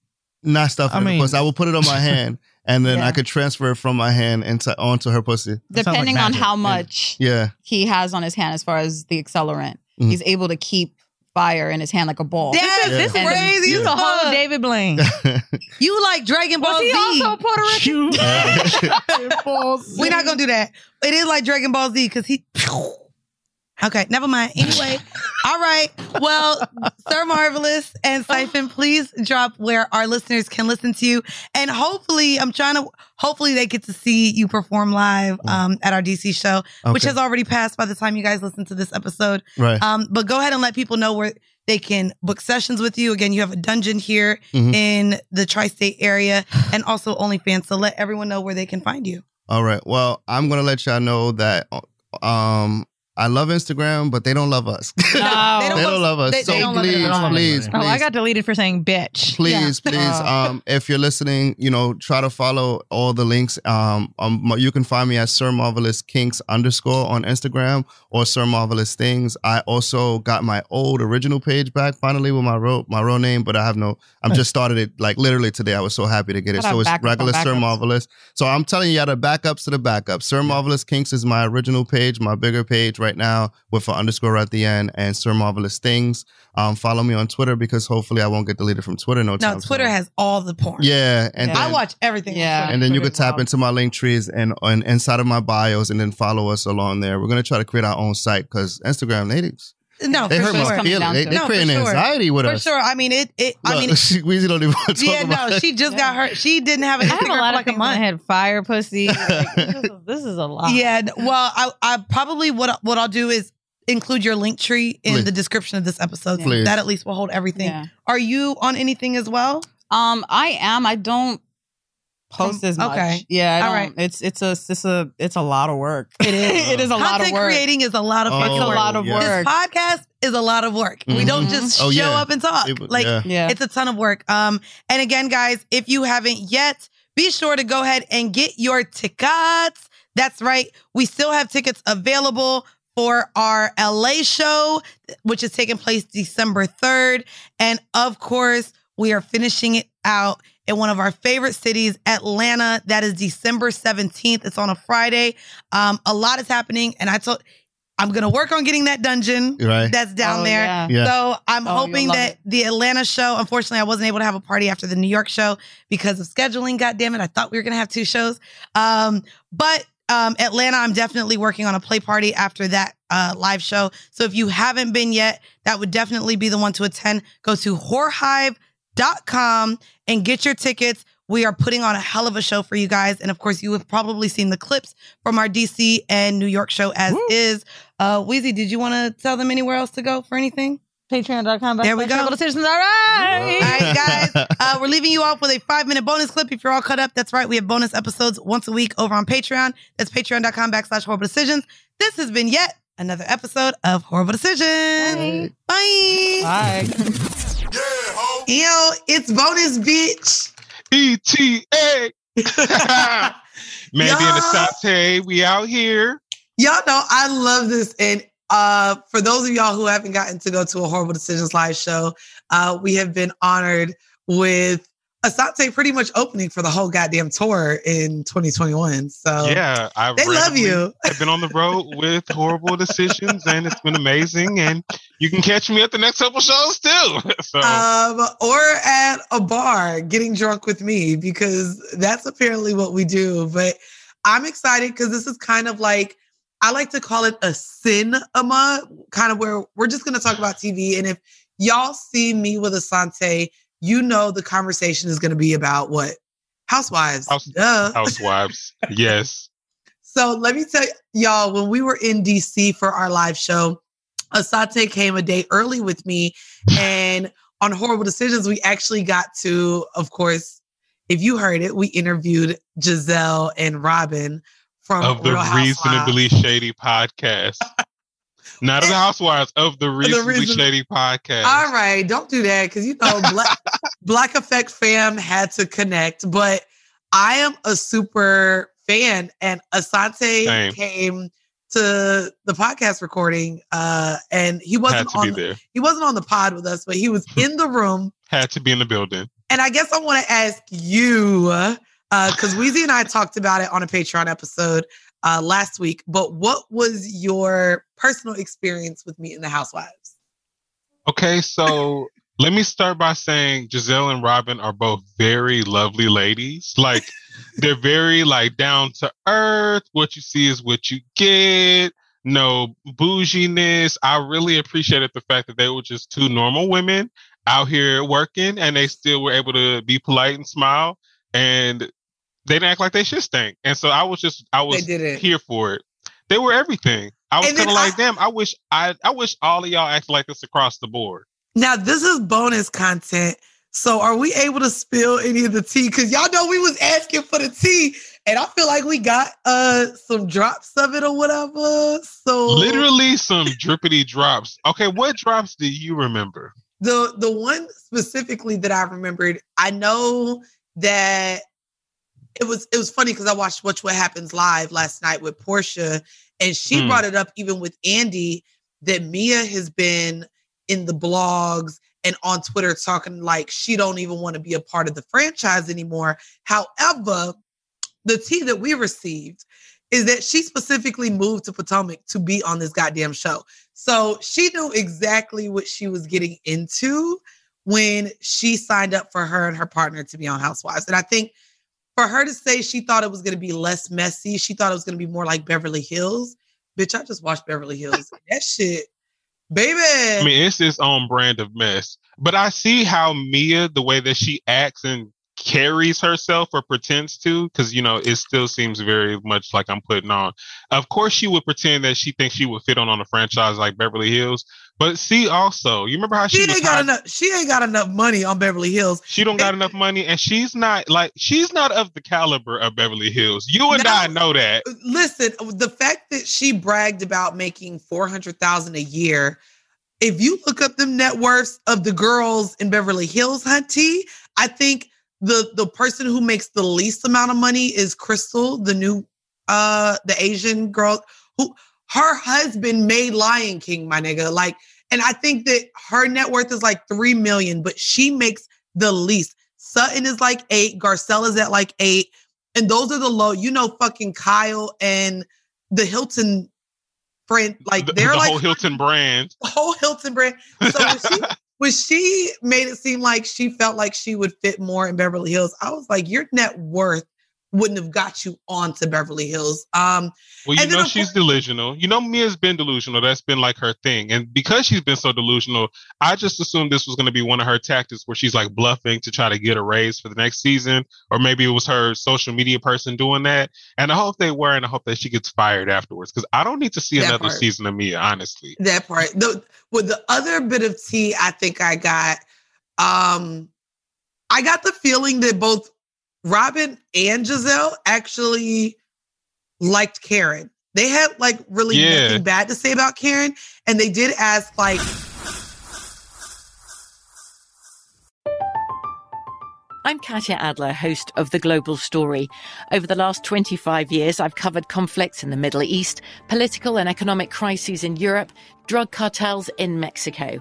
not stuff. I in the mean- pussy. I will put it on my hand, and then Yeah. I could transfer it from my hand into onto her pussy. That sounds like Depending on how much Yeah. he has on his hand as far as the accelerant, Mhm. he's able to keep fire in his hand like a ball. That's Yeah. This is crazy. You as the whole. David Blaine. You like Dragon Ball Was he Z? also Puerto Rican? We're not gonna do that. It is like Dragon Ball Z because he. Okay, never mind. Anyway, all right. Well, Sir Marvelous and Siphon, please drop where our listeners can listen to you, and hopefully, I'm trying to. Hopefully, they get to see you perform live um, at our DC show, which has already passed by the time you guys listen to this episode. Right. Um, but go ahead and let people know where they can book sessions with you. Again, you have a dungeon here Mhm. in the tri-state area, and also OnlyFans. So let everyone know where they can find you. All right. Well, I'm gonna let y'all know that um I love Instagram, but they don't love us. No. they don't, love us. They- so they don't please, at all. please, please, Oh, I got deleted for saying bitch. please, please. Uh, Um, if you're listening, you know, try to follow all the links. Um, um, you can find me at Sir Marvelous Kinks underscore on Instagram or Sir Marvelous Things. I also got my old original page back finally with my real my real name, but I have no. I'm just started it like literally today. I was so happy to get it. So it's back regular Sir. Marvelous. So I'm telling you, you got the backups to the backups. Sir Marvelous Kinks is my original page, my bigger page right now with an underscore at the end, and Sir Marvelous Things. Um, follow me on Twitter because hopefully I won't get deleted from Twitter no No, time. Twitter soon. has all the porn. Yeah, and I then- watch everything. Yeah. and then you could tap into my link trees and, and inside of my bios and then follow us along there. We're gonna try to create our own site because Instagram natives. No, they for hurt sure. my feelings. They, they No, for creating sure. anxiety with for us. sure. I mean, it. it I Look, mean, Weezy don't even want to talk yeah, about no, it. she just got hurt. She didn't have an I have a lot of like a things in my month. head. Fire pussy. Like, this, is, this is a lot. Yeah. Well, I, I probably what what I'll do is include your link tree in Please. the description of this episode. So Please. that at least will hold everything. Yeah. Are you on anything as well? Um, I am. I don't post as much. okay. Yeah. I don't, It's it's a it's a it's a lot of work. It is. it is a lot of work. creating is a lot of Oh, fucking It's a work. lot of This work. podcast is a lot of work. We don't Mhm. just Oh, show yeah. up and talk. People- like yeah. Yeah. it's a ton of work. Um, and again, guys, if you haven't yet, be sure to go ahead and get your tickets. That's right. We still have tickets available for our LA show, which is taking place December 3rd. And of course, we are finishing it out in one of our favorite cities, Atlanta. That is December 17th. It's on a Friday. Um, a lot is happening. And I told, I'm going to work on getting that dungeon Right. that's down Oh, there. yeah. Yeah. So I'm Oh, hoping that it. the Atlanta show, unfortunately, I wasn't able to have a party after the New York show because of scheduling. God damn it. I thought we were going to have two shows. Um, but um, Atlanta, I'm definitely working on a play party after that uh, live show. So if you haven't been yet, that would definitely be the one to attend. Go to whorehive.com and get your tickets. We are putting on a hell of a show for you guys. And of course, you have probably seen the clips from our DC and New York show as is. Uh, Weezy, did you want to tell them anywhere else to go for anything? Patreon.com. There we backslash go. Whoreible Decisions. All right. All right, guys. Uh, we're leaving you off with a five minute bonus clip. If you're all cut up, that's right. We have bonus episodes once a week over on Patreon. That's patreon.com backslash whoreible decisions. This has been yet another episode of Whoreible Decisions. Bye. Bye. Yo, it's bonus, bitch. ETA. Maybe in the saute, we out here. Y'all know I love this. And uh, for those of y'all who haven't gotten to go to a Whoreible Decisions live show, uh, we have been honored with Asante pretty much opening for the whole goddamn tour in 2021. So yeah, I they love you. I've been on the road with whoreible decisions, and it's been amazing. And you can catch me at the next couple shows too. So um, or at a bar getting drunk with me because that's apparently what we do. But I'm excited because this is kind of like I like to call it a cinema, kind of where we're just going to talk about TV. And if y'all see me with Asante, you know the conversation is going to be about what housewives. House- Duh. housewives, yes. So let me tell y'all, when we were in DC for our live show, Asante came a day early with me. And on Whoreible Decisions, we actually got to, of course, if you heard it, we interviewed Gizelle and Robyn from Of the Real Housewives. reasonably shady podcast, not of the housewives of the reasonably Reason- shady podcast. All right, don't do that because you know Black, Black Effect fam had to connect, but I am a super fan, and Asante Same. came to the podcast recording, uh, and he wasn't on the- there. he wasn't on the pod with us, but he was in the room. Had to be in the building. And I guess I want to ask you, because Weezy and I talked about it on a Patreon episode uh, last week. But what was your personal experience with meeting the Housewives? Okay, so let me start by saying Gizelle and Robyn are both very lovely ladies. Like they're very like down to earth. What you see is what you get. No bouginess. I really appreciated the fact that they were just two normal women out here working and they still were able to be polite and smile and they didn't act like they should stink. And so I was just I was here for it. They were everything. I was kind of like, damn, I wish I I wish all of y'all acted like this across the board. Now, this is bonus content. So are we able to spill any of the tea? Because y'all know we was asking for the tea, and I feel like we got uh some drops of it or whatever. So Literally some drippity drops. Okay, what drops do you remember? the the one specifically that I remembered, I know that it was it was funny because I watched Watch What Happens live last night with Porsha, and she Hmm. brought it up even with Andy that Mia has been in the blogs and on Twitter talking like she don't even want to be a part of the franchise anymore. However, the tea that we received is that she specifically moved to Potomac to be on this goddamn show. So she knew exactly what she was getting into when she signed up for her and her partner to be on Housewives. And I think for her to say she thought it was going to be less messy, she thought it was going to be more like Beverly Hills. Bitch, I just watched Beverly Hills. that shit, baby. I mean, it's its own brand of mess. But I see how Mia, the way that she acts and carries herself or pretends to, because you know, it still seems very much like I'm putting on. Of course, she would pretend that she thinks she would fit on on a franchise like Beverly Hills. But see, also, you remember how she, she ain't got enough. She ain't got enough money on Beverly Hills. She don't got enough money, and she's not like she's not of the caliber of Beverly Hills. You and I know that. Uh, listen, the fact that she bragged about making 400,000 a year, if you look up the net worths of the girls in Beverly Hills, Hunty, I think the the person who makes the least amount of money is Crystal, the new uh the Asian girl who her husband made Lion King, my nigga. Like, and I think that her net worth is like 3 million, but she makes the least. Sutton is like 8, Garcelle's at like 8, and those are the low. You know fucking Kyle and the Hilton friend like they're like the like whole Hilton brand. the whole Hilton brand. So when she when she made it seem like she felt like she would fit more in Beverly Hills, I was like, your net worth wouldn't have got you onto Beverly Hills. Um, Well, you know she's delusional. You know Mia's been delusional. That's been like her thing. And because she's been so delusional, I just assumed this was going to be one of her tactics where she's like bluffing to try to get a raise for the next season, or maybe it was her social media person doing that. And I hope they were, and I hope that she gets fired afterwards because I don't need to see That another part. season of Mia. Honestly, that part. The with the other bit of tea I think I got, um, I got the feeling that both Robyn and Gizelle actually liked Karen. They had like really Yeah. nothing bad to say about Karen, and they did ask like I'm Katya Adler, host of The Global Story. Over the last 25 years, I've covered conflicts in the Middle East, political and economic crises in Europe, drug cartels in Mexico.